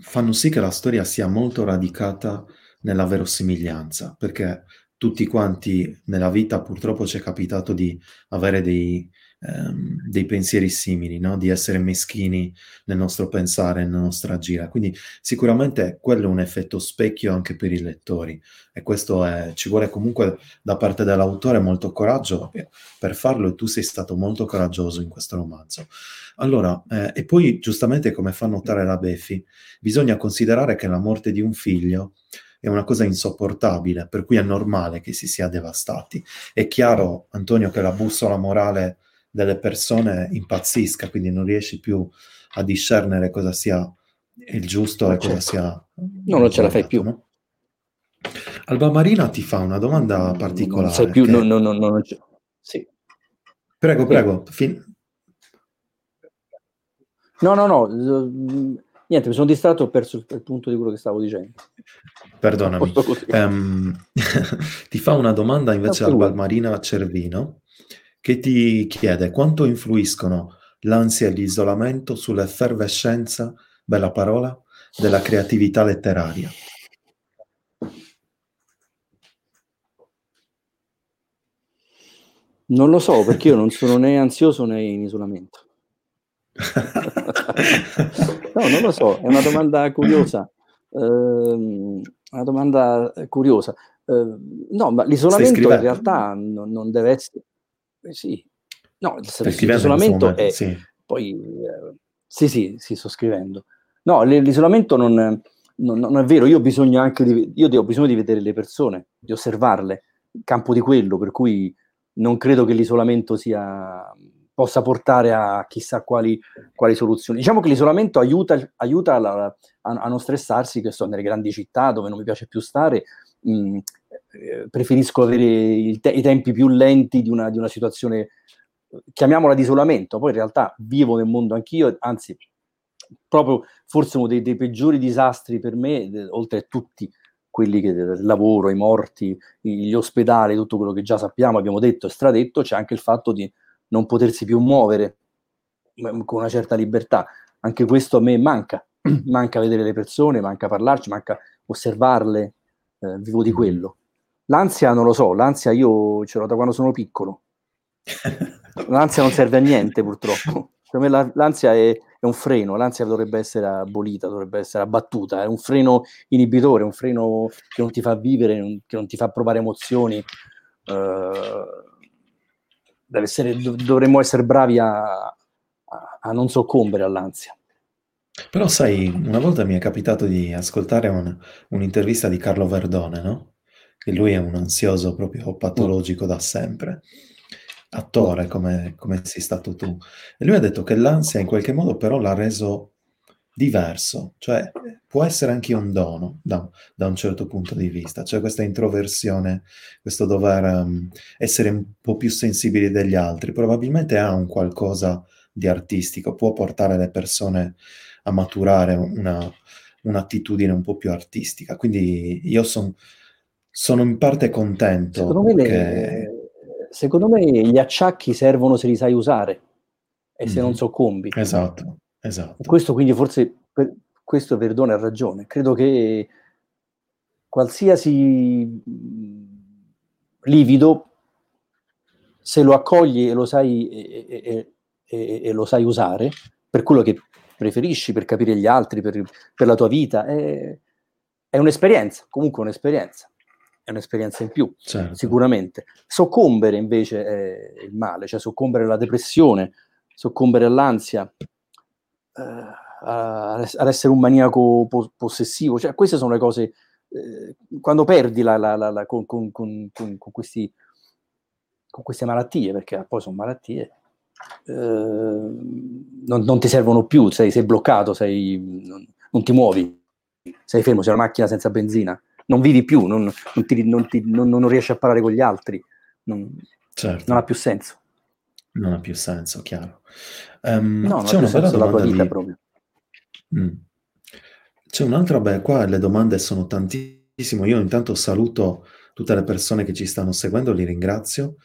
[SPEAKER 1] fanno sì che la storia sia molto radicata nella verosimiglianza, perché tutti quanti nella vita purtroppo ci è capitato di avere dei, ehm, dei pensieri simili, no? di essere meschini nel nostro pensare, nella nostra agire. Quindi sicuramente quello è un effetto specchio anche per i lettori e questo è, ci vuole comunque da parte dell'autore molto coraggio per farlo e tu sei stato molto coraggioso in questo romanzo. Allora, eh, e poi giustamente come fa notare la Beffi, bisogna considerare che la morte di un figlio è una cosa insopportabile, per cui è normale che si sia devastati. È chiaro, Antonio, che la bussola morale delle persone impazzisca, quindi non riesci più a discernere cosa sia il giusto e cosa sia...
[SPEAKER 2] No, non ce la fai più. No?
[SPEAKER 1] Alba Marina ti fa una domanda particolare. Non
[SPEAKER 2] sai più, che... no, no, no, no, sì.
[SPEAKER 1] Prego, prego. Fin...
[SPEAKER 2] No, no, no, niente, mi sono distratto ho perso il punto di quello che stavo dicendo.
[SPEAKER 1] Perdonami. Um, ti fa una domanda invece Alba Marina Cervino che ti chiede quanto influiscono l'ansia e l'isolamento sull'effervescenza, bella parola, della creatività letteraria.
[SPEAKER 2] Non lo so perché io non sono né ansioso né in isolamento. no, non lo so, è una domanda curiosa. Uh, una domanda curiosa. Uh, no, ma l'isolamento in realtà non, non deve essere eh, sì. No, l'isolamento è... Sì. Poi, eh, sì, sì, sì, sto scrivendo. No, l'isolamento non, non, non, è vero, io ho bisogno anche di, io ho bisogno di vedere le persone, di osservarle, campo di quello, per cui non credo che l'isolamento sia, possa portare a chissà quali, quali soluzioni. Diciamo che l'isolamento aiuta, aiuta a, a, a, non stressarsi, che sto nelle grandi città dove non mi piace più stare, mh, preferisco avere te- i tempi più lenti di una, di una situazione, chiamiamola di isolamento, poi in realtà vivo nel mondo anch'io, anzi, proprio forse uno dei, dei peggiori disastri per me, de- oltre a tutti quelli che del lavoro, i morti, gli ospedali, tutto quello che già sappiamo, abbiamo detto e stradetto, c'è anche il fatto di non potersi più muovere con una certa libertà. Anche questo a me manca, manca vedere le persone, manca parlarci, manca osservarle, eh, vivo di quello. L'ansia non lo so, l'ansia io ce l'ho da quando sono piccolo. L'ansia non serve a niente purtroppo. Per me la, l'ansia è, è, un freno, l'ansia dovrebbe essere abolita, dovrebbe essere abbattuta, è un freno inibitore, un freno che non ti fa vivere, che non ti fa provare emozioni. Uh, essere, dovremmo essere bravi a, a, a non soccombere all'ansia.
[SPEAKER 1] Però sai, una volta mi è capitato di ascoltare un, un'intervista di Carlo Verdone, no? Che lui è un ansioso proprio patologico da sempre, attore come, come sei stato tu. E lui ha detto che l'ansia in qualche modo però l'ha reso diverso, cioè può essere anche un dono da, da un certo punto di vista, cioè questa introversione, questo dover um, essere un po' più sensibili degli altri, probabilmente ha un qualcosa di artistico, può portare le persone a maturare una, un'attitudine un po' più artistica. Quindi io son, sono in parte contento.
[SPEAKER 2] Secondo me, che... le, secondo me, gli acciacchi servono se li sai usare e se mm-hmm. non soccombi.
[SPEAKER 1] Esatto, esatto.
[SPEAKER 2] questo quindi forse, per, questo Verdone ha ragione. Credo che qualsiasi livido, se lo accogli e lo sai, e, e, e, e lo sai usare, per quello che preferisci, per capire gli altri, per, per la tua vita. È, è, un'esperienza, comunque un'esperienza, è un'esperienza in più, certo. sicuramente. Soccombere invece è il male, cioè soccombere alla depressione, soccombere all'ansia, eh, ad essere un maniaco po- possessivo, cioè queste sono le cose, eh, quando perdi la, la, la, con, con, con, questi, con queste malattie, perché poi sono malattie, eh, non, non, ti servono più, sei, sei bloccato, sei, non, non, ti muovi, sei fermo, sei una macchina senza benzina, non vivi più, non, ti, ti, non riesci a parlare con gli altri, certo. non, ha più senso.
[SPEAKER 1] Non ha più senso, chiaro. Um,
[SPEAKER 2] no, c'è una bella domanda vita di... proprio.
[SPEAKER 1] Mm. C'è un'altra, beh, qua le domande sono tantissime. Io intanto saluto tutte le persone che ci stanno seguendo, li ringrazio.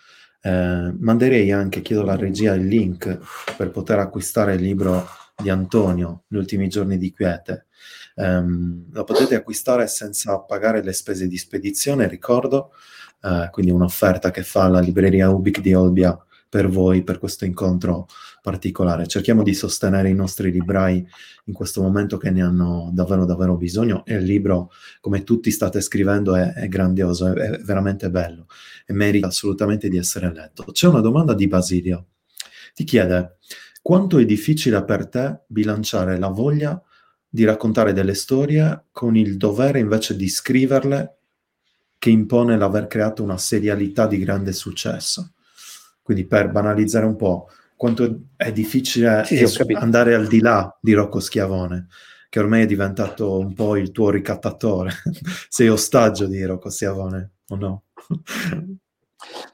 [SPEAKER 1] Eh, manderei anche, chiedo alla regia il link per poter acquistare il libro di Antonio, Gli ultimi giorni di quiete. Um, lo potete acquistare senza pagare le spese di spedizione, ricordo, uh, quindi un'offerta che fa la libreria Ubic di Olbia per voi, per questo incontro particolare. Cerchiamo di sostenere i nostri librai in questo momento che ne hanno davvero, davvero bisogno e il libro, come tutti state scrivendo, è, è grandioso, è, è, veramente bello e merita assolutamente di essere letto. C'è una domanda di Basilio. Ti chiede, quanto è difficile per te bilanciare la voglia di raccontare delle storie con il dovere invece di scriverle che impone l'aver creato una serialità di grande successo? Quindi per banalizzare un po', quanto è difficile sì, es- andare al di là di Rocco Schiavone, che ormai è diventato un po' il tuo ricattatore. Sei ostaggio di Rocco Schiavone, o no?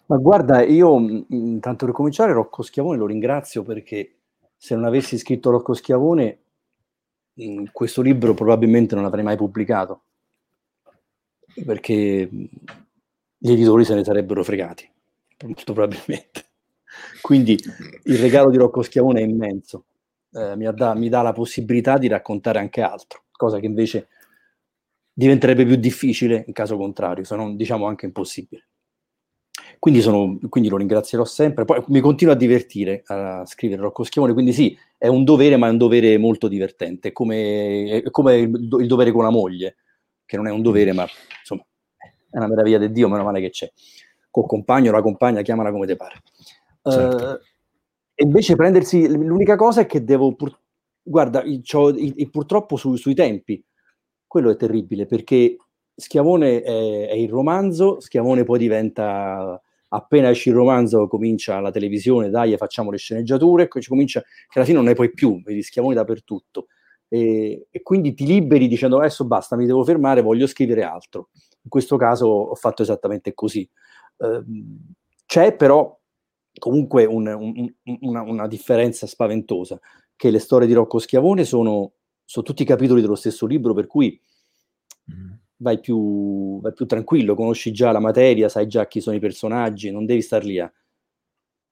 [SPEAKER 2] Ma guarda, io intanto per cominciare Rocco Schiavone lo ringrazio perché se non avessi scritto Rocco Schiavone questo libro probabilmente non l'avrei mai pubblicato perché gli editori se ne sarebbero fregati molto probabilmente. Quindi il regalo di Rocco Schiavone è immenso, eh, mi, dà, mi, dà, la possibilità di raccontare anche altro, cosa che invece diventerebbe più difficile in caso contrario, se non diciamo anche impossibile. Quindi, sono, quindi lo ringrazierò sempre. Poi mi continuo a divertire a scrivere Rocco Schiavone, quindi sì, è un dovere, ma è un dovere molto divertente, come, come il, il dovere con la moglie, che non è un dovere, ma insomma è una meraviglia di Dio, meno male che c'è col compagno la compagna, chiamala come ti pare. Certo. Uh, e invece prendersi, l'unica cosa è che devo, pur, guarda, il, il, purtroppo su, sui tempi, quello è terribile perché Schiavone è, è, il romanzo, Schiavone poi diventa, appena esce il romanzo comincia la televisione, dai facciamo le sceneggiature, e ci comincia, che alla fine non ne puoi più, vedi Schiavone dappertutto. E, e, quindi ti liberi dicendo adesso basta, mi devo fermare, voglio scrivere altro. In questo caso ho fatto esattamente così. Ehm, c'è però comunque un, un, una, una, differenza spaventosa, che le storie di Rocco Schiavone sono, sono tutti capitoli dello stesso libro, per cui. Vai, più, vai, più, tranquillo, conosci già la materia, sai già chi sono i personaggi, non devi star lì a...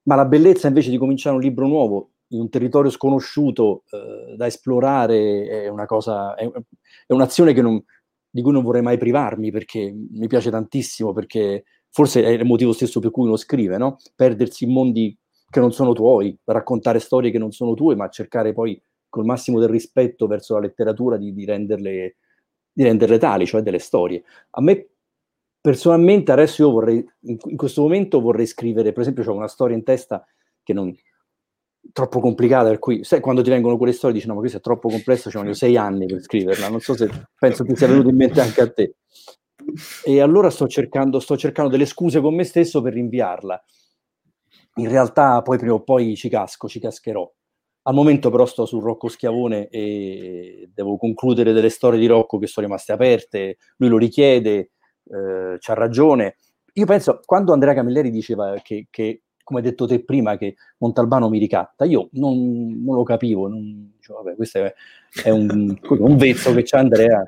[SPEAKER 2] Ma la bellezza invece di cominciare un libro nuovo in un territorio sconosciuto eh, da esplorare è una cosa, è, è un'azione non, di cui non vorrei mai privarmi perché mi piace tantissimo, perché forse è il motivo stesso per cui uno scrive, no? Perdersi in mondi che non sono tuoi, raccontare storie che non sono tue, ma cercare poi col massimo del rispetto verso la letteratura di, di, renderle, di renderle tali, cioè delle storie. A me personalmente adesso io vorrei, in, questo momento vorrei scrivere, per esempio ho una storia in testa che non troppo complicata, per cui sai, quando ti vengono quelle storie dici no, ma questo è troppo complesso, ci vogliono sei anni per scriverla, non so se penso ti sia venuto in mente anche a te. E allora sto cercando, sto cercando delle scuse con me stesso per rinviarla. In realtà poi prima o poi ci casco, ci cascherò. Al momento però sto su Rocco Schiavone e devo concludere delle storie di Rocco che sono rimaste aperte, lui lo richiede, eh, c'ha ragione. Io penso, quando Andrea Camilleri diceva che, che come hai detto te prima, che Montalbano mi ricatta. Io non, non lo capivo, non, cioè, vabbè, questo è, è un, un, vezzo che c'è Andrea,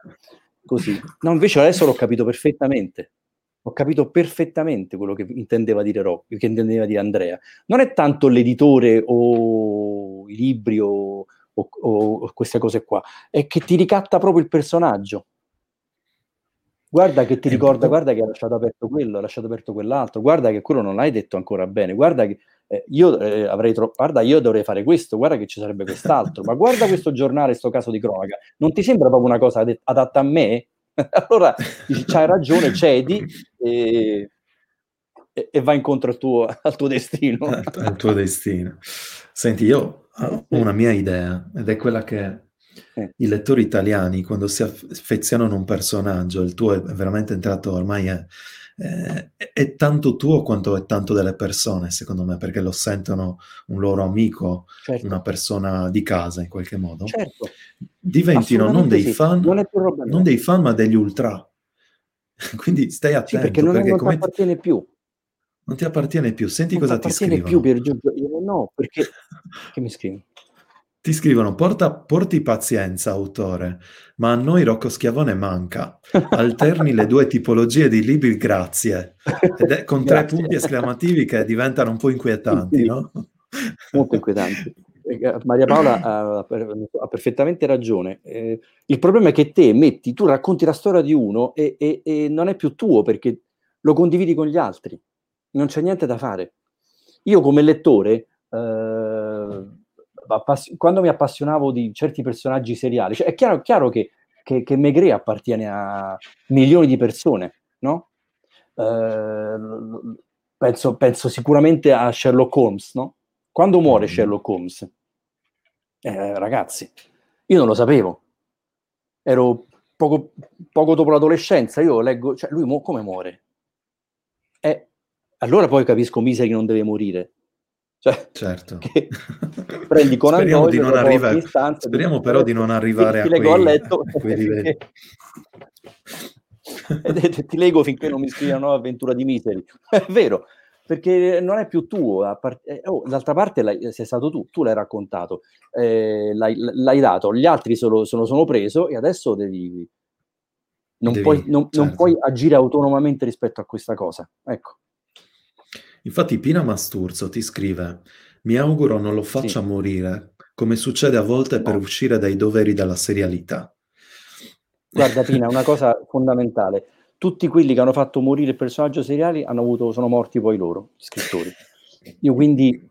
[SPEAKER 2] così. No, invece adesso l'ho capito perfettamente. Ho capito perfettamente quello che intendeva dire Rob, che intendeva dire Andrea. Non è tanto l'editore o i libri o, o, o queste cose qua, è che ti ricatta proprio il personaggio guarda che ti ricorda, guarda che ha lasciato aperto quello, ha lasciato aperto quell'altro, guarda che quello non l'hai detto ancora bene, guarda che eh, io eh, avrei troppo, guarda io dovrei fare questo, guarda che ci sarebbe quest'altro, ma guarda questo giornale, questo caso di cronaca, non ti sembra proprio una cosa ad- adatta a me? allora dici, c'hai ragione, cedi e, e, e vai incontro al tuo, al tuo destino.
[SPEAKER 1] al tuo destino. Senti, io ho una mia idea ed è quella che. I lettori italiani, quando si affezionano a un personaggio, il tuo è veramente entrato ormai è, è, è, tanto tuo quanto è tanto delle persone, secondo me, perché lo sentono un loro amico, certo. una persona di casa in qualche modo. Certo. Diventino non dei, sì. fan, non, non dei fan, ma degli ultra. Quindi stai attento. Sì,
[SPEAKER 2] perché non, perché non come... appartiene più.
[SPEAKER 1] Non ti appartiene più. Senti non cosa ti scrivono.
[SPEAKER 2] più per giungere. No, perché... che mi scrivi?
[SPEAKER 1] Ti scrivono, Porta, porti pazienza, autore, ma a noi Rocco Schiavone manca. Alterni le due tipologie di libri, grazie. Ed è con tre punti esclamativi che diventano un po' inquietanti, no?
[SPEAKER 2] Molto inquietanti. Eh, Maria Paola ha, ha perfettamente ragione. Eh, il problema è che te metti, tu racconti la storia di uno e, e, e non è più tuo perché lo condividi con gli altri. Non c'è niente da fare. Io come lettore... Eh, appass- quando mi appassionavo di certi personaggi seriali, cioè è chiaro, chiaro che, che, che Megre appartiene a milioni di persone, no? Eh, penso, penso, sicuramente a Sherlock Holmes, no? Quando muore mm. Sherlock Holmes? Eh, ragazzi, io non lo sapevo. Ero poco, poco dopo l'adolescenza, io leggo, cioè lui mo- come muore? Eh, allora poi capisco Misery non deve morire. Cioè,
[SPEAKER 1] certo.
[SPEAKER 2] prendi con
[SPEAKER 1] speriamo, di non arriva, istanze, speriamo però di non arrivare ti, a, ti quei, a, letto, a quei livelli.
[SPEAKER 2] e ti leggo finché non mi scrivi una nuova avventura di Misery. È vero, perché non è più tuo. Part- eh, oh, d'altra parte sei stato tu, tu l'hai raccontato, eh, l'hai, l'hai, dato, gli altri sono, sono, sono preso e adesso devi... Non, devi, puoi, non, certo. non puoi agire autonomamente rispetto a questa cosa. Ecco.
[SPEAKER 1] Infatti Pina Masturzo ti scrive, mi auguro non lo faccia sì. morire, come succede a volte no. per uscire dai doveri della serialità.
[SPEAKER 2] Guarda Pina, una cosa fondamentale. Tutti quelli che hanno fatto morire il personaggio seriale hanno avuto, sono morti poi loro, gli scrittori. Io quindi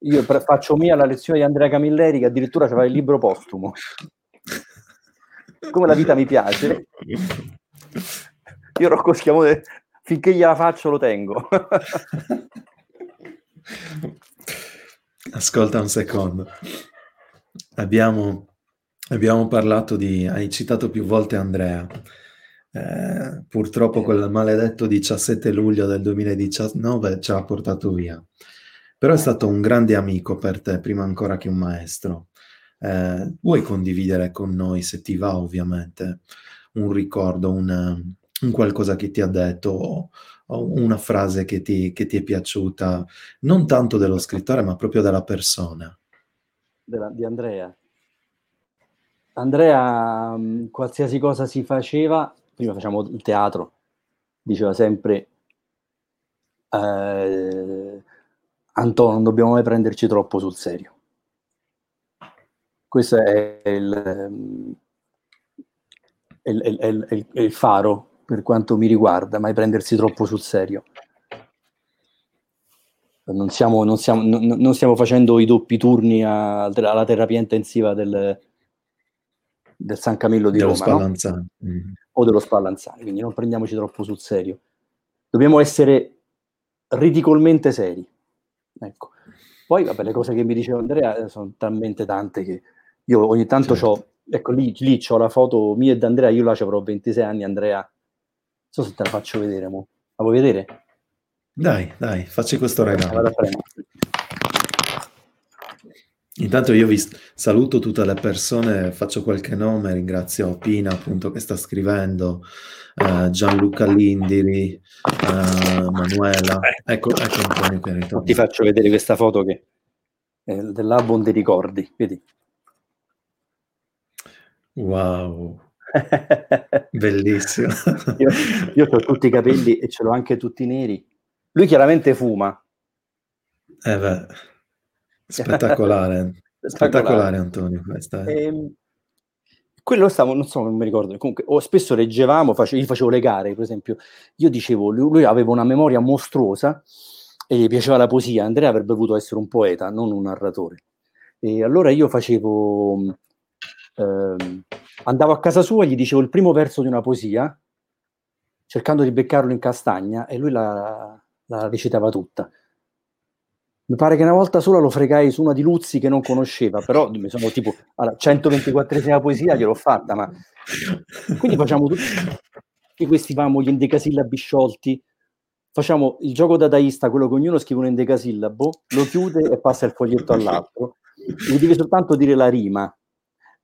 [SPEAKER 2] io faccio mia la lezione di Andrea Camilleri che addirittura aveva il libro postumo. Come la vita mi piace. Io Rocco Schiamone finché gliela faccio lo tengo.
[SPEAKER 1] Ascolta un secondo. Abbiamo, abbiamo, parlato di... Hai citato più volte Andrea. Eh, purtroppo quel maledetto 17 luglio del 2019 ci ha portato via. Però è stato un grande amico per te, prima ancora che un maestro. Eh, vuoi condividere con noi, se ti va ovviamente, un ricordo, una, un qualcosa che ti ha detto o, una frase che ti, che ti, è piaciuta, non tanto dello scrittore, ma proprio della persona.
[SPEAKER 2] Della, di Andrea. Andrea, qualsiasi cosa si faceva, prima facciamo il teatro, diceva sempre, eh, Antonio, non dobbiamo mai prenderci troppo sul serio. Questo è il, è il, il, il faro per quanto mi riguarda, mai prendersi troppo sul serio. Non stiamo, non stiamo, non, non stiamo facendo i doppi turni a, alla terapia intensiva del, del San Camillo di dello Roma.
[SPEAKER 1] No? Mm.
[SPEAKER 2] o dello Spallanzani, quindi non prendiamoci troppo sul serio. Dobbiamo essere ridicolmente seri. Ecco. Poi, vabbè, le cose che mi diceva Andrea eh, sono talmente tante che io ogni tanto certo. ho, ecco lì, lì ho la foto mia e di Andrea, io là avrò 26 anni, Andrea so se te la faccio vedere, mo. La vuoi vedere?
[SPEAKER 1] Dai, dai, facci questo regalo. Intanto io vi saluto tutte le persone, faccio qualche nome, ringrazio Pina appunto che sta scrivendo, uh, Gianluca Lindiri, uh, Manuela, ecco, ecco Antonio che ritorna.
[SPEAKER 2] Ti faccio vedere questa foto che è dell'album dei ricordi, vedi?
[SPEAKER 1] Wow, bellissimo.
[SPEAKER 2] io, io ho tutti i capelli e ce l'ho anche tutti neri. Lui chiaramente fuma.
[SPEAKER 1] Eh beh. Spettacolare. Spettacolare Antonio. Questa è...
[SPEAKER 2] ehm, quello stavo, non so, non mi ricordo, comunque, o spesso leggevamo, face, gli facevo le gare, per esempio, io dicevo, lui, lui, aveva una memoria mostruosa e gli piaceva la poesia, Andrea avrebbe voluto essere un poeta, non un narratore. E allora io facevo, ehm, andavo a casa sua e gli dicevo il primo verso di una poesia, cercando di beccarlo in castagna, e lui la, la recitava tutta. Mi pare che una volta sola lo fregai su una di Luzzi che non conosceva, però mi sono tipo alla 124esima poesia gliel'ho fatta, ma quindi facciamo tutti questi famo gli endecasillabi sciolti, facciamo il gioco dadaista, quello che ognuno scrive un endecasillabo, lo chiude e passa il foglietto all'altro, gli deve soltanto dire la rima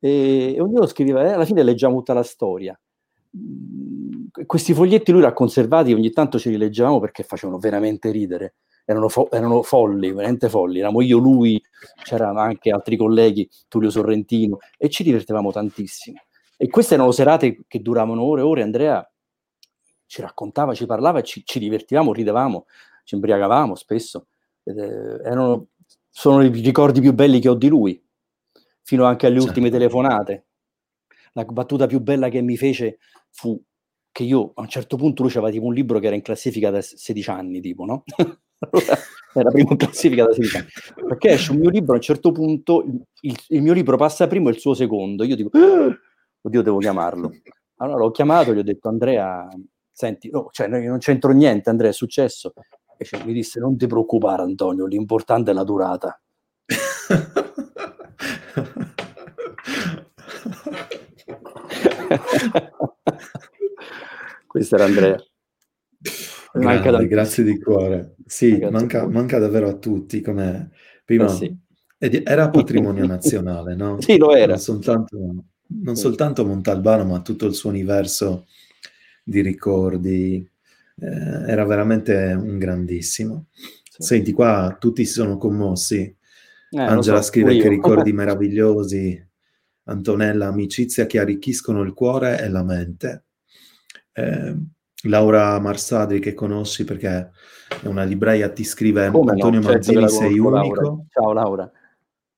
[SPEAKER 2] e, ognuno scriveva, eh, alla fine leggiamo tutta la storia. Questi foglietti lui li ha conservati, ogni tanto ce li leggevamo perché facevano veramente ridere erano, fo- erano folli, veramente folli. Eravamo io, lui, c'erano anche altri colleghi, Tullio Sorrentino, e ci divertivamo tantissimo. E queste erano serate che duravano ore e ore. Andrea ci raccontava, ci parlava e ci, ci divertivamo, ridevamo, ci imbriagavamo spesso. Eh, erano, sono i ricordi più belli che ho di lui, fino anche alle certo. ultime telefonate. La battuta più bella che mi fece fu che io a un certo punto lui aveva tipo un libro che era in classifica da 16 anni, tipo, no? era primo in classifica da 16 anni. Perché esce un mio libro, a un certo punto il, il mio libro passa primo e il suo secondo. Io dico, ah! oddio, devo chiamarlo. Allora l'ho chiamato, gli ho detto, Andrea, senti, no, cioè, non c'entro niente, Andrea, è successo. E cioè, mi disse, non ti preoccupare, Antonio, l'importante è la durata. Questo era Andrea.
[SPEAKER 1] Grande, grazie di cuore. Sì, manca, manca, davvero a tutti, come prima eh sì. era patrimonio nazionale, no?
[SPEAKER 2] sì, lo era.
[SPEAKER 1] Non soltanto, non soltanto Montalbano, ma tutto il suo universo di ricordi. Eh, era veramente un grandissimo. Sì. Senti, qua tutti si sono commossi. Eh, Angela so, scrive che ricordi meravigliosi. Antonella, amicizia che arricchiscono il cuore e la mente. Eh, Laura Marsadri che conosci perché è una libraia, ti scrive Come Antonio no? certo Manzini, sei unico.
[SPEAKER 2] Laura. Ciao Laura.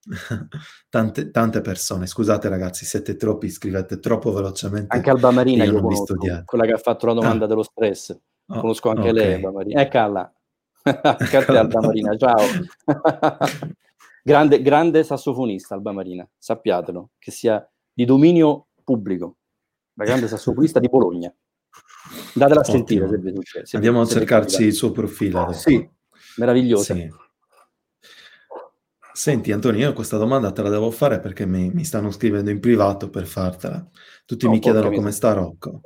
[SPEAKER 1] tante, tante, persone, scusate ragazzi, siete troppi, scrivete troppo velocemente.
[SPEAKER 2] Anche Alba Marina, io, conosco, quella che ha fatto la domanda ah. dello stress. Oh, conosco anche okay. lei, Alba Marina. Eccola. Ecco Alba Marina, ciao. Grande, grande sassofonista Alba Marina, sappiatelo, che sia di dominio pubblico. La grande sassofonista di Bologna. Datela a sentire se vi
[SPEAKER 1] se Andiamo a cercarci il suo profilo.
[SPEAKER 2] Sì, meraviglioso. Sì.
[SPEAKER 1] Senti Antonio, io questa domanda te la devo fare perché mi, mi stanno scrivendo in privato per fartela. Tutti oh, mi chiedono come sta Rocco.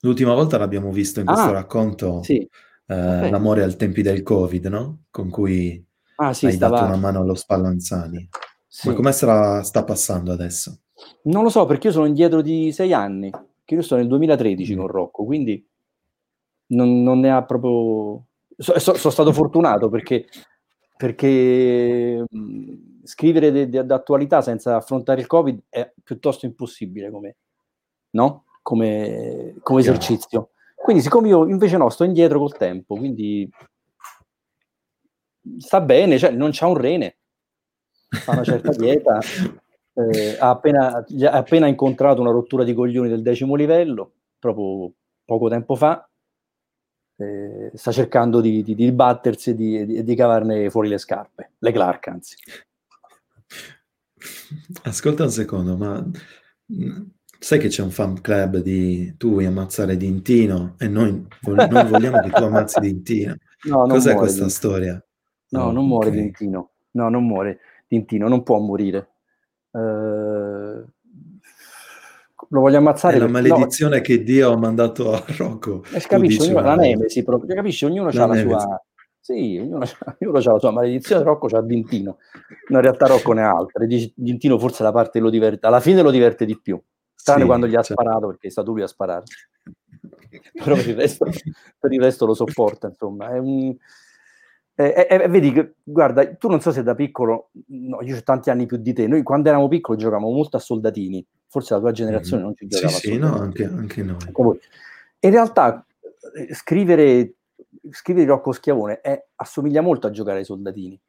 [SPEAKER 1] L'ultima volta l'abbiamo visto in questo ah, racconto, sì. eh, L'amore al tempi del Covid, no? Con cui ah, sì, hai stava... dato una mano allo Spallanzani. Sì. Ma come sta, sta passando adesso?
[SPEAKER 2] Non lo so, perché io sono indietro di sei anni che io sto nel 2013 con Rocco, quindi non, non ne ha proprio... So, so, sono stato fortunato perché, perché mh, scrivere d'attualità senza affrontare il Covid è piuttosto impossibile come, no? come, come esercizio. Quindi siccome io invece no, sto indietro col tempo, quindi sta bene, cioè non c'ha un rene, fa una certa dieta, eh, ha, appena, ha appena incontrato una rottura di coglioni del decimo livello, proprio poco tempo fa, eh, sta cercando di, di, di battersi e di, di, di, cavarne fuori le scarpe, le Clark anzi.
[SPEAKER 1] Ascolta un secondo, ma mm, sai che c'è un fan club di tu vuoi ammazzare Dintino e noi non vogliamo che tu ammazzi Dintino. No, Cos'è questa Dintino. storia?
[SPEAKER 2] No, non muore okay. Dintino. No, non muore Dintino, non può morire. Eh, lo voglio ammazzare.
[SPEAKER 1] È la maledizione no. che Dio ha mandato a Rocco.
[SPEAKER 2] Eh, capisci, ognuno, la nemesi proprio, capisci, ognuno ha la sua, Sì, ognuno, ognuno ha la sua maledizione, Rocco c'ha Dintino. No, in realtà Rocco ne ha altre. Dintino forse la parte lo diverte, alla fine lo diverte di più. Tranne sì, quando gli ha certo. sparato, perché è stato lui a sparare. Però per il resto, per il resto lo sopporta, insomma. È un, eh, eh, vedi che, guarda, tu non so se da piccolo, no, io ho tanti anni più di te, noi quando eravamo piccoli giocavamo molto a soldatini, forse la tua generazione mm. non ci giocava
[SPEAKER 1] sì, sì, no, anche, anche noi.
[SPEAKER 2] In realtà eh, scrivere, scrivere Rocco Schiavone è, assomiglia molto a giocare ai soldatini,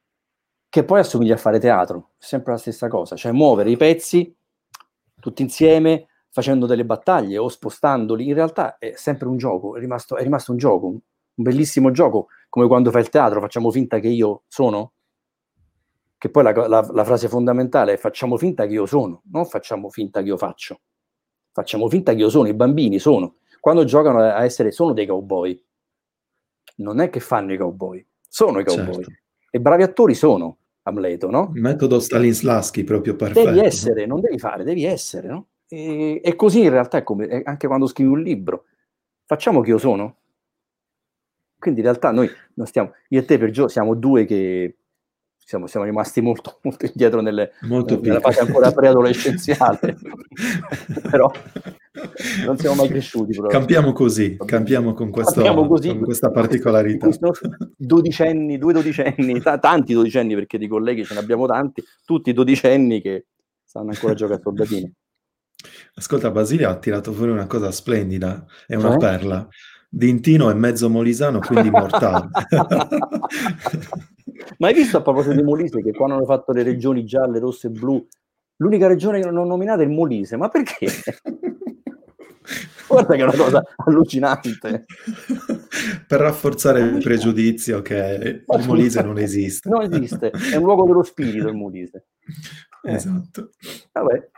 [SPEAKER 2] che poi assomiglia a fare teatro, è sempre la stessa cosa, cioè muovere i pezzi tutti insieme, facendo delle battaglie o spostandoli, in realtà è sempre un gioco, è rimasto, è rimasto un gioco, un bellissimo gioco, come quando fai il teatro, facciamo finta che io sono, che poi la, la, la, frase fondamentale è facciamo finta che io sono, non facciamo finta che io faccio, facciamo finta che io sono, i bambini sono, quando giocano a essere, sono dei cowboy, non è che fanno i cowboy, sono i cowboy, certo. e bravi attori sono, Amleto, no?
[SPEAKER 1] Il metodo Stanislaschi proprio perfetto.
[SPEAKER 2] Devi essere, non devi fare, devi essere, no? E, e così in realtà è come è anche quando scrivi un libro. Facciamo che io sono. Quindi in realtà noi non stiamo, io e te per Gio siamo due che siamo, siamo rimasti molto, molto indietro nelle, molto nella fase ancora preadolescenziale, però non siamo mai cresciuti. Proprio.
[SPEAKER 1] Campiamo così, campiamo con, questo, così, con questa particolarità.
[SPEAKER 2] Dodicenni, due dodicenni, t- tanti dodicenni perché di colleghi ce ne abbiamo tanti, tutti dodicenni che stanno ancora a giocare a soldatini.
[SPEAKER 1] Ascolta, Basile ha tirato fuori una cosa splendida, è una eh? perla. Dintino è mezzo molisano, quindi mortale.
[SPEAKER 2] Ma hai visto a proposito di Molise che quando hanno fatto le regioni gialle, rosse e blu, l'unica regione che non ho nominato è il Molise, ma perché? Guarda che è una cosa allucinante.
[SPEAKER 1] Per rafforzare il pregiudizio che il Molise non esiste.
[SPEAKER 2] Non esiste, è un luogo dello spirito il Molise.
[SPEAKER 1] Eh. Esatto.
[SPEAKER 2] Vabbè.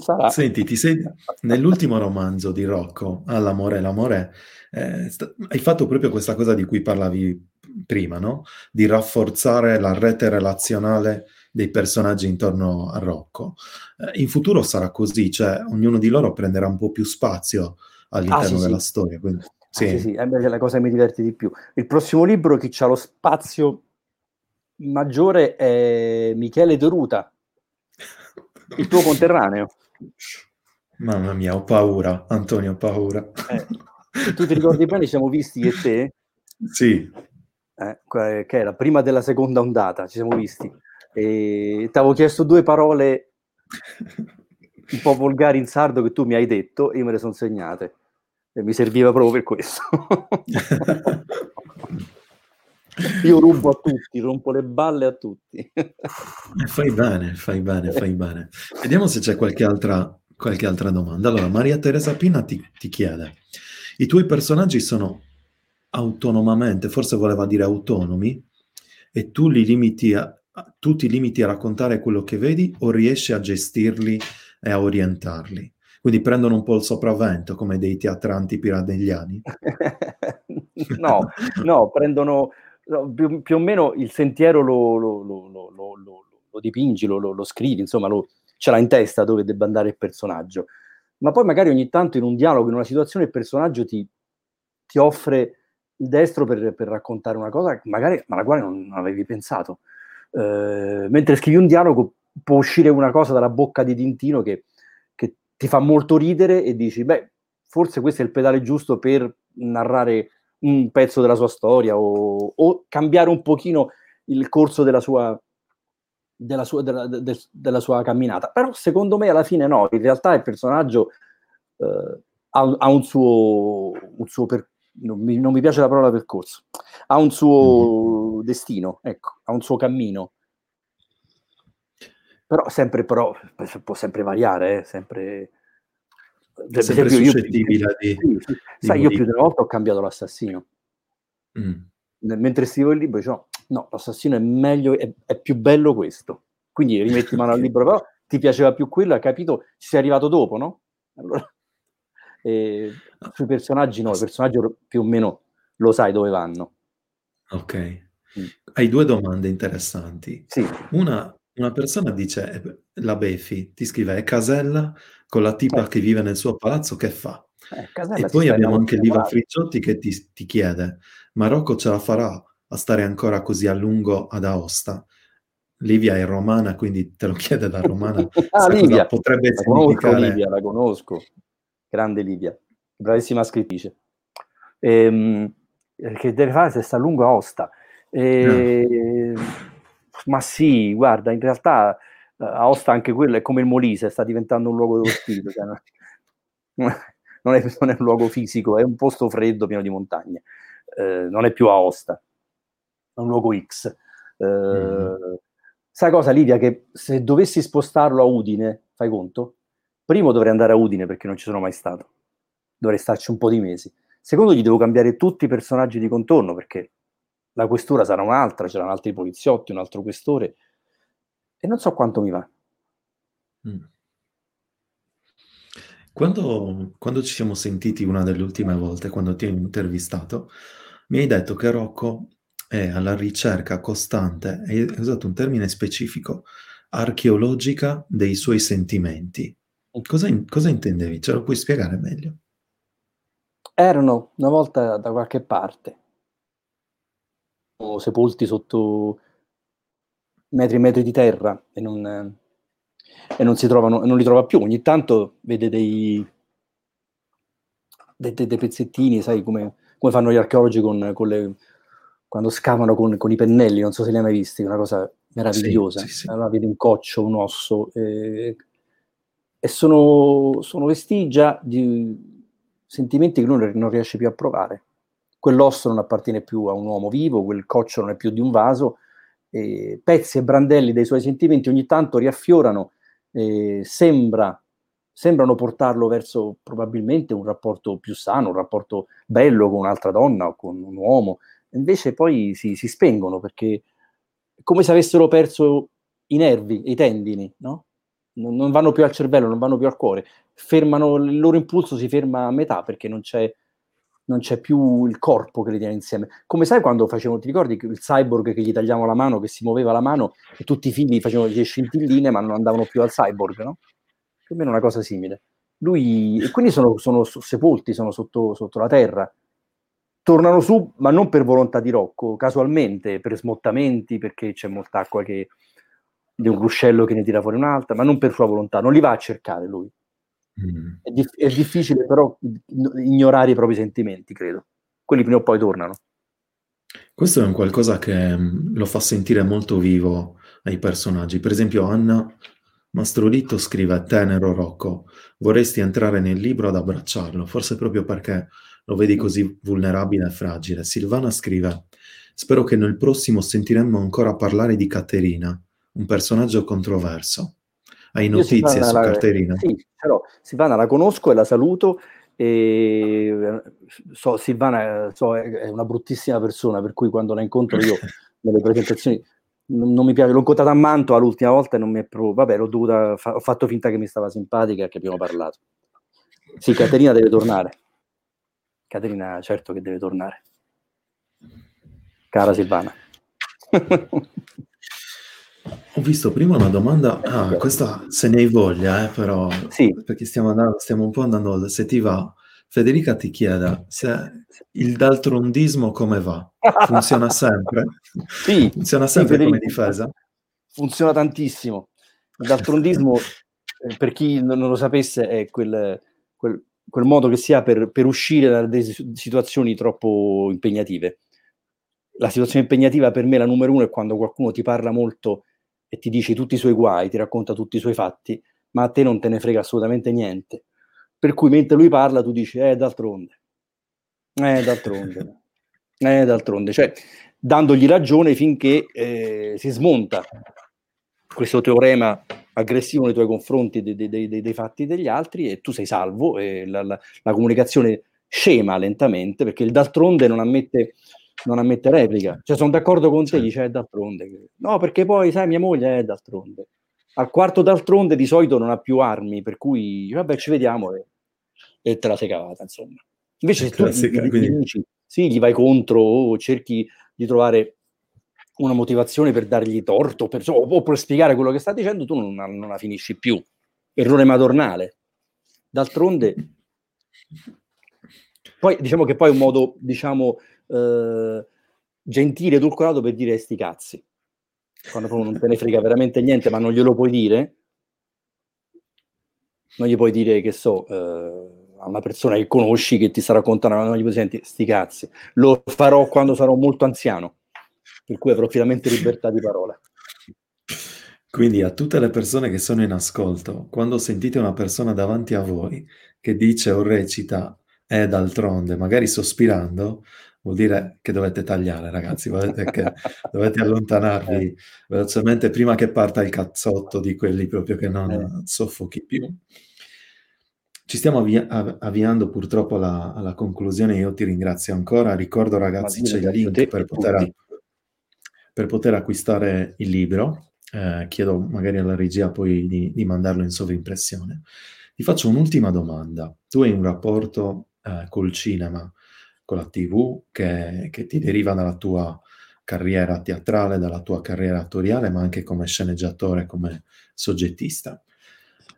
[SPEAKER 2] Sarà.
[SPEAKER 1] Senti, ti sei... nell'ultimo romanzo di Rocco, All'amore l'amore, eh, sta... hai fatto proprio questa cosa di cui parlavi prima, no? Di rafforzare la rete relazionale dei personaggi intorno a Rocco. Eh, in futuro sarà così, cioè ognuno di loro prenderà un po' più spazio all'interno ah, sì, della
[SPEAKER 2] sì.
[SPEAKER 1] storia. Quindi,
[SPEAKER 2] sì, ah, sì, sì. è la cosa che mi diverte di più. Il prossimo libro, chi ha lo spazio maggiore è Michele Doruta, il tuo conterraneo.
[SPEAKER 1] Mamma mia, ho paura, Antonio, ho paura.
[SPEAKER 2] Eh, se tu ti ricordi bene, ci siamo visti e te?
[SPEAKER 1] Sì.
[SPEAKER 2] Eh, che era prima della seconda ondata, ci siamo visti. E ti avevo chiesto due parole un po' volgari in sardo che tu mi hai detto e io me le sono segnate. E mi serviva proprio per questo. Io rubo a tutti, rompo le balle a tutti.
[SPEAKER 1] Eh, fai bene, fai bene, fai bene. Vediamo se c'è qualche altra, qualche altra domanda. Allora, Maria Teresa Pina ti, ti chiede, i tuoi personaggi sono autonomamente, forse voleva dire autonomi, e tu, li limiti a, tu ti limiti a raccontare quello che vedi o riesci a gestirli e a orientarli? Quindi prendono un po' il sopravvento come dei teatranti piradegliani?
[SPEAKER 2] no, no, prendono più, più, o meno il sentiero lo, lo, lo, lo dipingi, lo, scrivi, insomma, ce l'ha in testa dove debba andare il personaggio. Ma poi magari ogni tanto in un dialogo, in una situazione, il personaggio ti, ti offre il destro per, per, raccontare una cosa magari alla quale non, non avevi pensato. Eh, mentre scrivi un dialogo può uscire una cosa dalla bocca di Tintino che, che ti fa molto ridere e dici, beh, forse questo è il pedale giusto per narrare un pezzo della sua storia o, o cambiare un pochino il corso della sua, della sua, della, de, della sua, camminata. Però secondo me alla fine no, in realtà il personaggio eh, ha, ha, un suo, un suo per, non, mi, non, mi, piace la parola percorso, ha un suo mm-hmm. destino, ecco, ha un suo cammino. Però sempre, però, può sempre variare, eh, sempre
[SPEAKER 1] per esempio, io, di,
[SPEAKER 2] sì, sai, io più di una volta ho cambiato l'assassino. Mm. Mentre scrivo il libro, dicevo, no, l'assassino è meglio, è, è, più bello questo. Quindi rimetti mano al libro, però ti piaceva più quello, hai capito, ci sei arrivato dopo, no? Allora, eh, sui personaggi no, i personaggi più o meno lo sai dove vanno.
[SPEAKER 1] Ok. Mm. Hai due domande interessanti.
[SPEAKER 2] Sì.
[SPEAKER 1] Una, una persona dice, eh, la Befi, ti scrive, è Casella con la tipa eh. che vive nel suo palazzo, che fa? Eh, e poi abbiamo anche Liva Friciotti che ti, ti chiede, Marocco ce la farà a stare ancora così a lungo ad Aosta? Livia è romana, quindi te lo chiede da romana.
[SPEAKER 2] ah, Livia. Potrebbe la significare... conosco Livia, la conosco. Grande Livia, bravissima scrittrice. Ehm, che deve fare se sta a lungo a Aosta. E... No. Ma sì, guarda, in realtà eh, Aosta anche quello è come il Molise, sta diventando un luogo dello spirito. Non, è, non, è, un luogo fisico, è un posto freddo pieno di montagne. Eh, non è più Aosta, è un luogo X. Eh, mm. Sai cosa, Livia? Che se dovessi spostarlo a Udine, fai conto? Primo dovrei andare a Udine perché non ci sono mai stato. Dovrei starci un po' di mesi. Secondo, gli devo cambiare tutti i personaggi di contorno perché la questura sarà un'altra, c'erano altri poliziotti, un altro questore e non so quanto mi va. Mm.
[SPEAKER 1] Quando, quando, ci siamo sentiti una delle ultime volte, quando ti ho intervistato, mi hai detto che Rocco è alla ricerca costante, hai usato un termine specifico, archeologica dei suoi sentimenti. Cosa, in, cosa intendevi? Ce lo puoi spiegare meglio?
[SPEAKER 2] Erano una volta da qualche parte, sepolti sotto metri e metri di terra e non, e non si trovano, non li trova più. Ogni tanto vede dei, dei, dei pezzettini, sai come, come, fanno gli archeologi con, con le, quando scavano con, con, i pennelli, non so se li hai mai visti, una cosa meravigliosa. Sì, sì, sì. Allora vedi un coccio, un osso, eh, e sono, sono, vestigia di sentimenti che lui non riesce più a provare. Quell'osso non appartiene più a un uomo vivo, quel coccio non è più di un vaso, eh, pezzi e brandelli dei suoi sentimenti ogni tanto riaffiorano, eh, sembra, sembrano portarlo verso probabilmente un rapporto più sano, un rapporto bello con un'altra donna o con un uomo, invece poi si, si spengono perché è come se avessero perso i nervi, i tendini, no? non, non, vanno più al cervello, non vanno più al cuore, fermano, il loro impulso si ferma a metà perché non c'è, non c'è più il corpo che li tiene insieme. Come sai quando facevano, ti ricordi il cyborg che gli tagliamo la mano, che si muoveva la mano e tutti i figli facevano le scintilline ma non andavano più al cyborg, no? Più o meno una cosa simile. Lui, e quindi sono, sono sepolti, sono sotto, sotto la terra tornano su, ma non per volontà di Rocco, casualmente, per smottamenti, perché c'è molta acqua che di un ruscello che ne tira fuori un'altra, ma non per sua volontà, non li va a cercare lui. Mm. È, dif- è, difficile però ignorare i propri sentimenti, credo. Quelli prima o poi tornano.
[SPEAKER 1] Questo è un qualcosa che mm, lo fa sentire molto vivo ai personaggi. Per esempio, Anna Mastrolitto scrive: Tenero Rocco, vorresti entrare nel libro ad abbracciarlo, forse proprio perché lo vedi così vulnerabile e fragile. Silvana scrive: Spero che nel prossimo sentiremmo ancora parlare di Caterina, un personaggio controverso. Hai notizie su la, Caterina?
[SPEAKER 2] Sì, però Silvana la conosco e la saluto. E so, Silvana so, è una bruttissima persona, per cui quando la incontro io nelle presentazioni non, mi piace. L'ho incontrata a Mantova l'ultima volta e non mi è proprio. Vabbè, l'ho dovuta. Fa, ho fatto finta che mi stava simpatica e che abbiamo parlato. Sì, Caterina deve tornare. Caterina certo che deve tornare. Cara Silvana.
[SPEAKER 1] Ho visto prima una domanda, ah, questa se ne hai voglia, eh, però, sì. perché stiamo, andando, stiamo un po' andando, se ti va, Federica ti chiede se il daltrondismo come va? Funziona sempre?
[SPEAKER 2] Sì.
[SPEAKER 1] Funziona sempre sì, come difesa?
[SPEAKER 2] Funziona tantissimo. Il daltrondismo, eh, per chi non lo sapesse, è quel, quel quel modo che si ha per, per uscire da delle situazioni troppo impegnative. La situazione impegnativa per me, la numero uno, è quando qualcuno ti parla molto e ti dice tutti i suoi guai, ti racconta tutti i suoi fatti, ma a te non te ne frega assolutamente niente. Per cui mentre lui parla, tu dici, eh, d'altronde, eh, d'altronde, eh, d'altronde, cioè dandogli ragione finché eh, si smonta questo teorema aggressivo nei tuoi confronti dei, dei, dei, dei fatti degli altri e tu sei salvo e la, la, la, comunicazione scema lentamente perché il d'altronde non ammette, non ammette replica. Cioè sono d'accordo con te, dice è d'altronde. No, perché poi sai mia moglie è d'altronde. Al quarto d'altronde di solito non ha più armi, per cui vabbè ci vediamo e, e te la sei cavata insomma. Invece se tu gli, gli, gli dici, sì, gli vai contro o cerchi di trovare una motivazione per dargli torto per, o per spiegare quello che sta dicendo, tu non, non la finisci più. Errore madornale. D'altronde, poi diciamo che poi è un modo, diciamo, eh, gentile, edulcorato per dire sti cazzi. Quando proprio non te ne frega veramente niente, ma non glielo puoi dire, non gli puoi dire che so, eh, a una persona che conosci che ti sta raccontando, non gli puoi sentire sti cazzi. Lo farò quando sarò molto anziano, per cui avrò finalmente libertà di parola.
[SPEAKER 1] Quindi a tutte le persone che sono in ascolto, quando sentite una persona davanti a voi che dice o recita è d'altronde, magari sospirando, vuol dire che dovete tagliare, ragazzi, che dovete allontanarvi eh. velocemente prima che parta il cazzotto di quelli proprio che non eh. soffochi più. Ci stiamo avvi- avviando purtroppo alla, alla, conclusione, io ti ringrazio ancora, ricordo ragazzi c'è il link per poter, per poter, acquistare il libro, eh, chiedo magari alla regia poi di, di, mandarlo in sovrimpressione. Ti faccio un'ultima domanda, tu hai un rapporto eh, col cinema, con la TV, che, che ti deriva dalla tua carriera teatrale, dalla tua carriera attoriale, ma anche come sceneggiatore, come soggettista.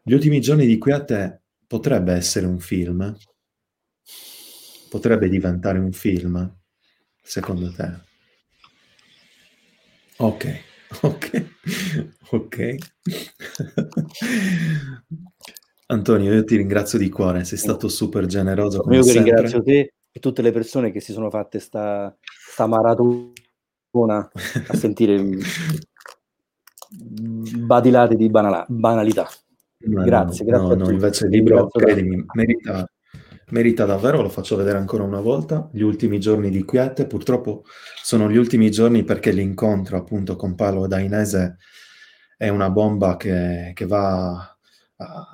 [SPEAKER 1] Gli ultimi giorni di qui a te potrebbe essere un film? Potrebbe diventare un film, secondo te? Ok, ok, ok. Antonio, io ti ringrazio di cuore, sei stato super generoso.
[SPEAKER 2] Come io che ringrazio te e tutte le persone che si sono fatte sta, sta maratona a sentire badilate di banala, banalità.
[SPEAKER 1] No, grazie, no, grazie. No, no, invece il libro, credimi, merita, merita davvero, lo faccio vedere ancora una volta, gli ultimi giorni di quiete, purtroppo sono gli ultimi giorni perché l'incontro appunto con Paolo Dainese è una bomba che, che va a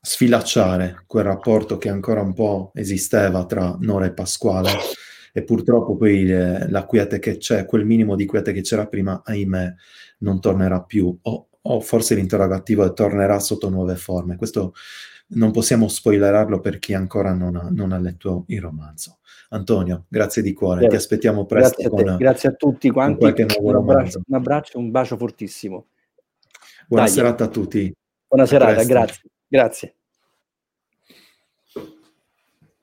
[SPEAKER 1] sfilacciare quel rapporto che ancora un po' esisteva tra Nora e Pasquale e purtroppo poi eh, la quiete che c'è, quel minimo di quiete che c'era prima, ahimè, non tornerà più. O o forse l'interrogativo tornerà sotto nuove forme. Questo non possiamo spoilerarlo per chi ancora non ha, non ha letto il romanzo. Antonio, grazie di cuore, grazie. ti aspettiamo presto.
[SPEAKER 2] Grazie a, con, grazie a tutti quanti. Un abbraccio, un abbraccio, un bacio fortissimo.
[SPEAKER 1] Buona Dai. serata a tutti.
[SPEAKER 2] Buona a serata, presto. grazie. Grazie.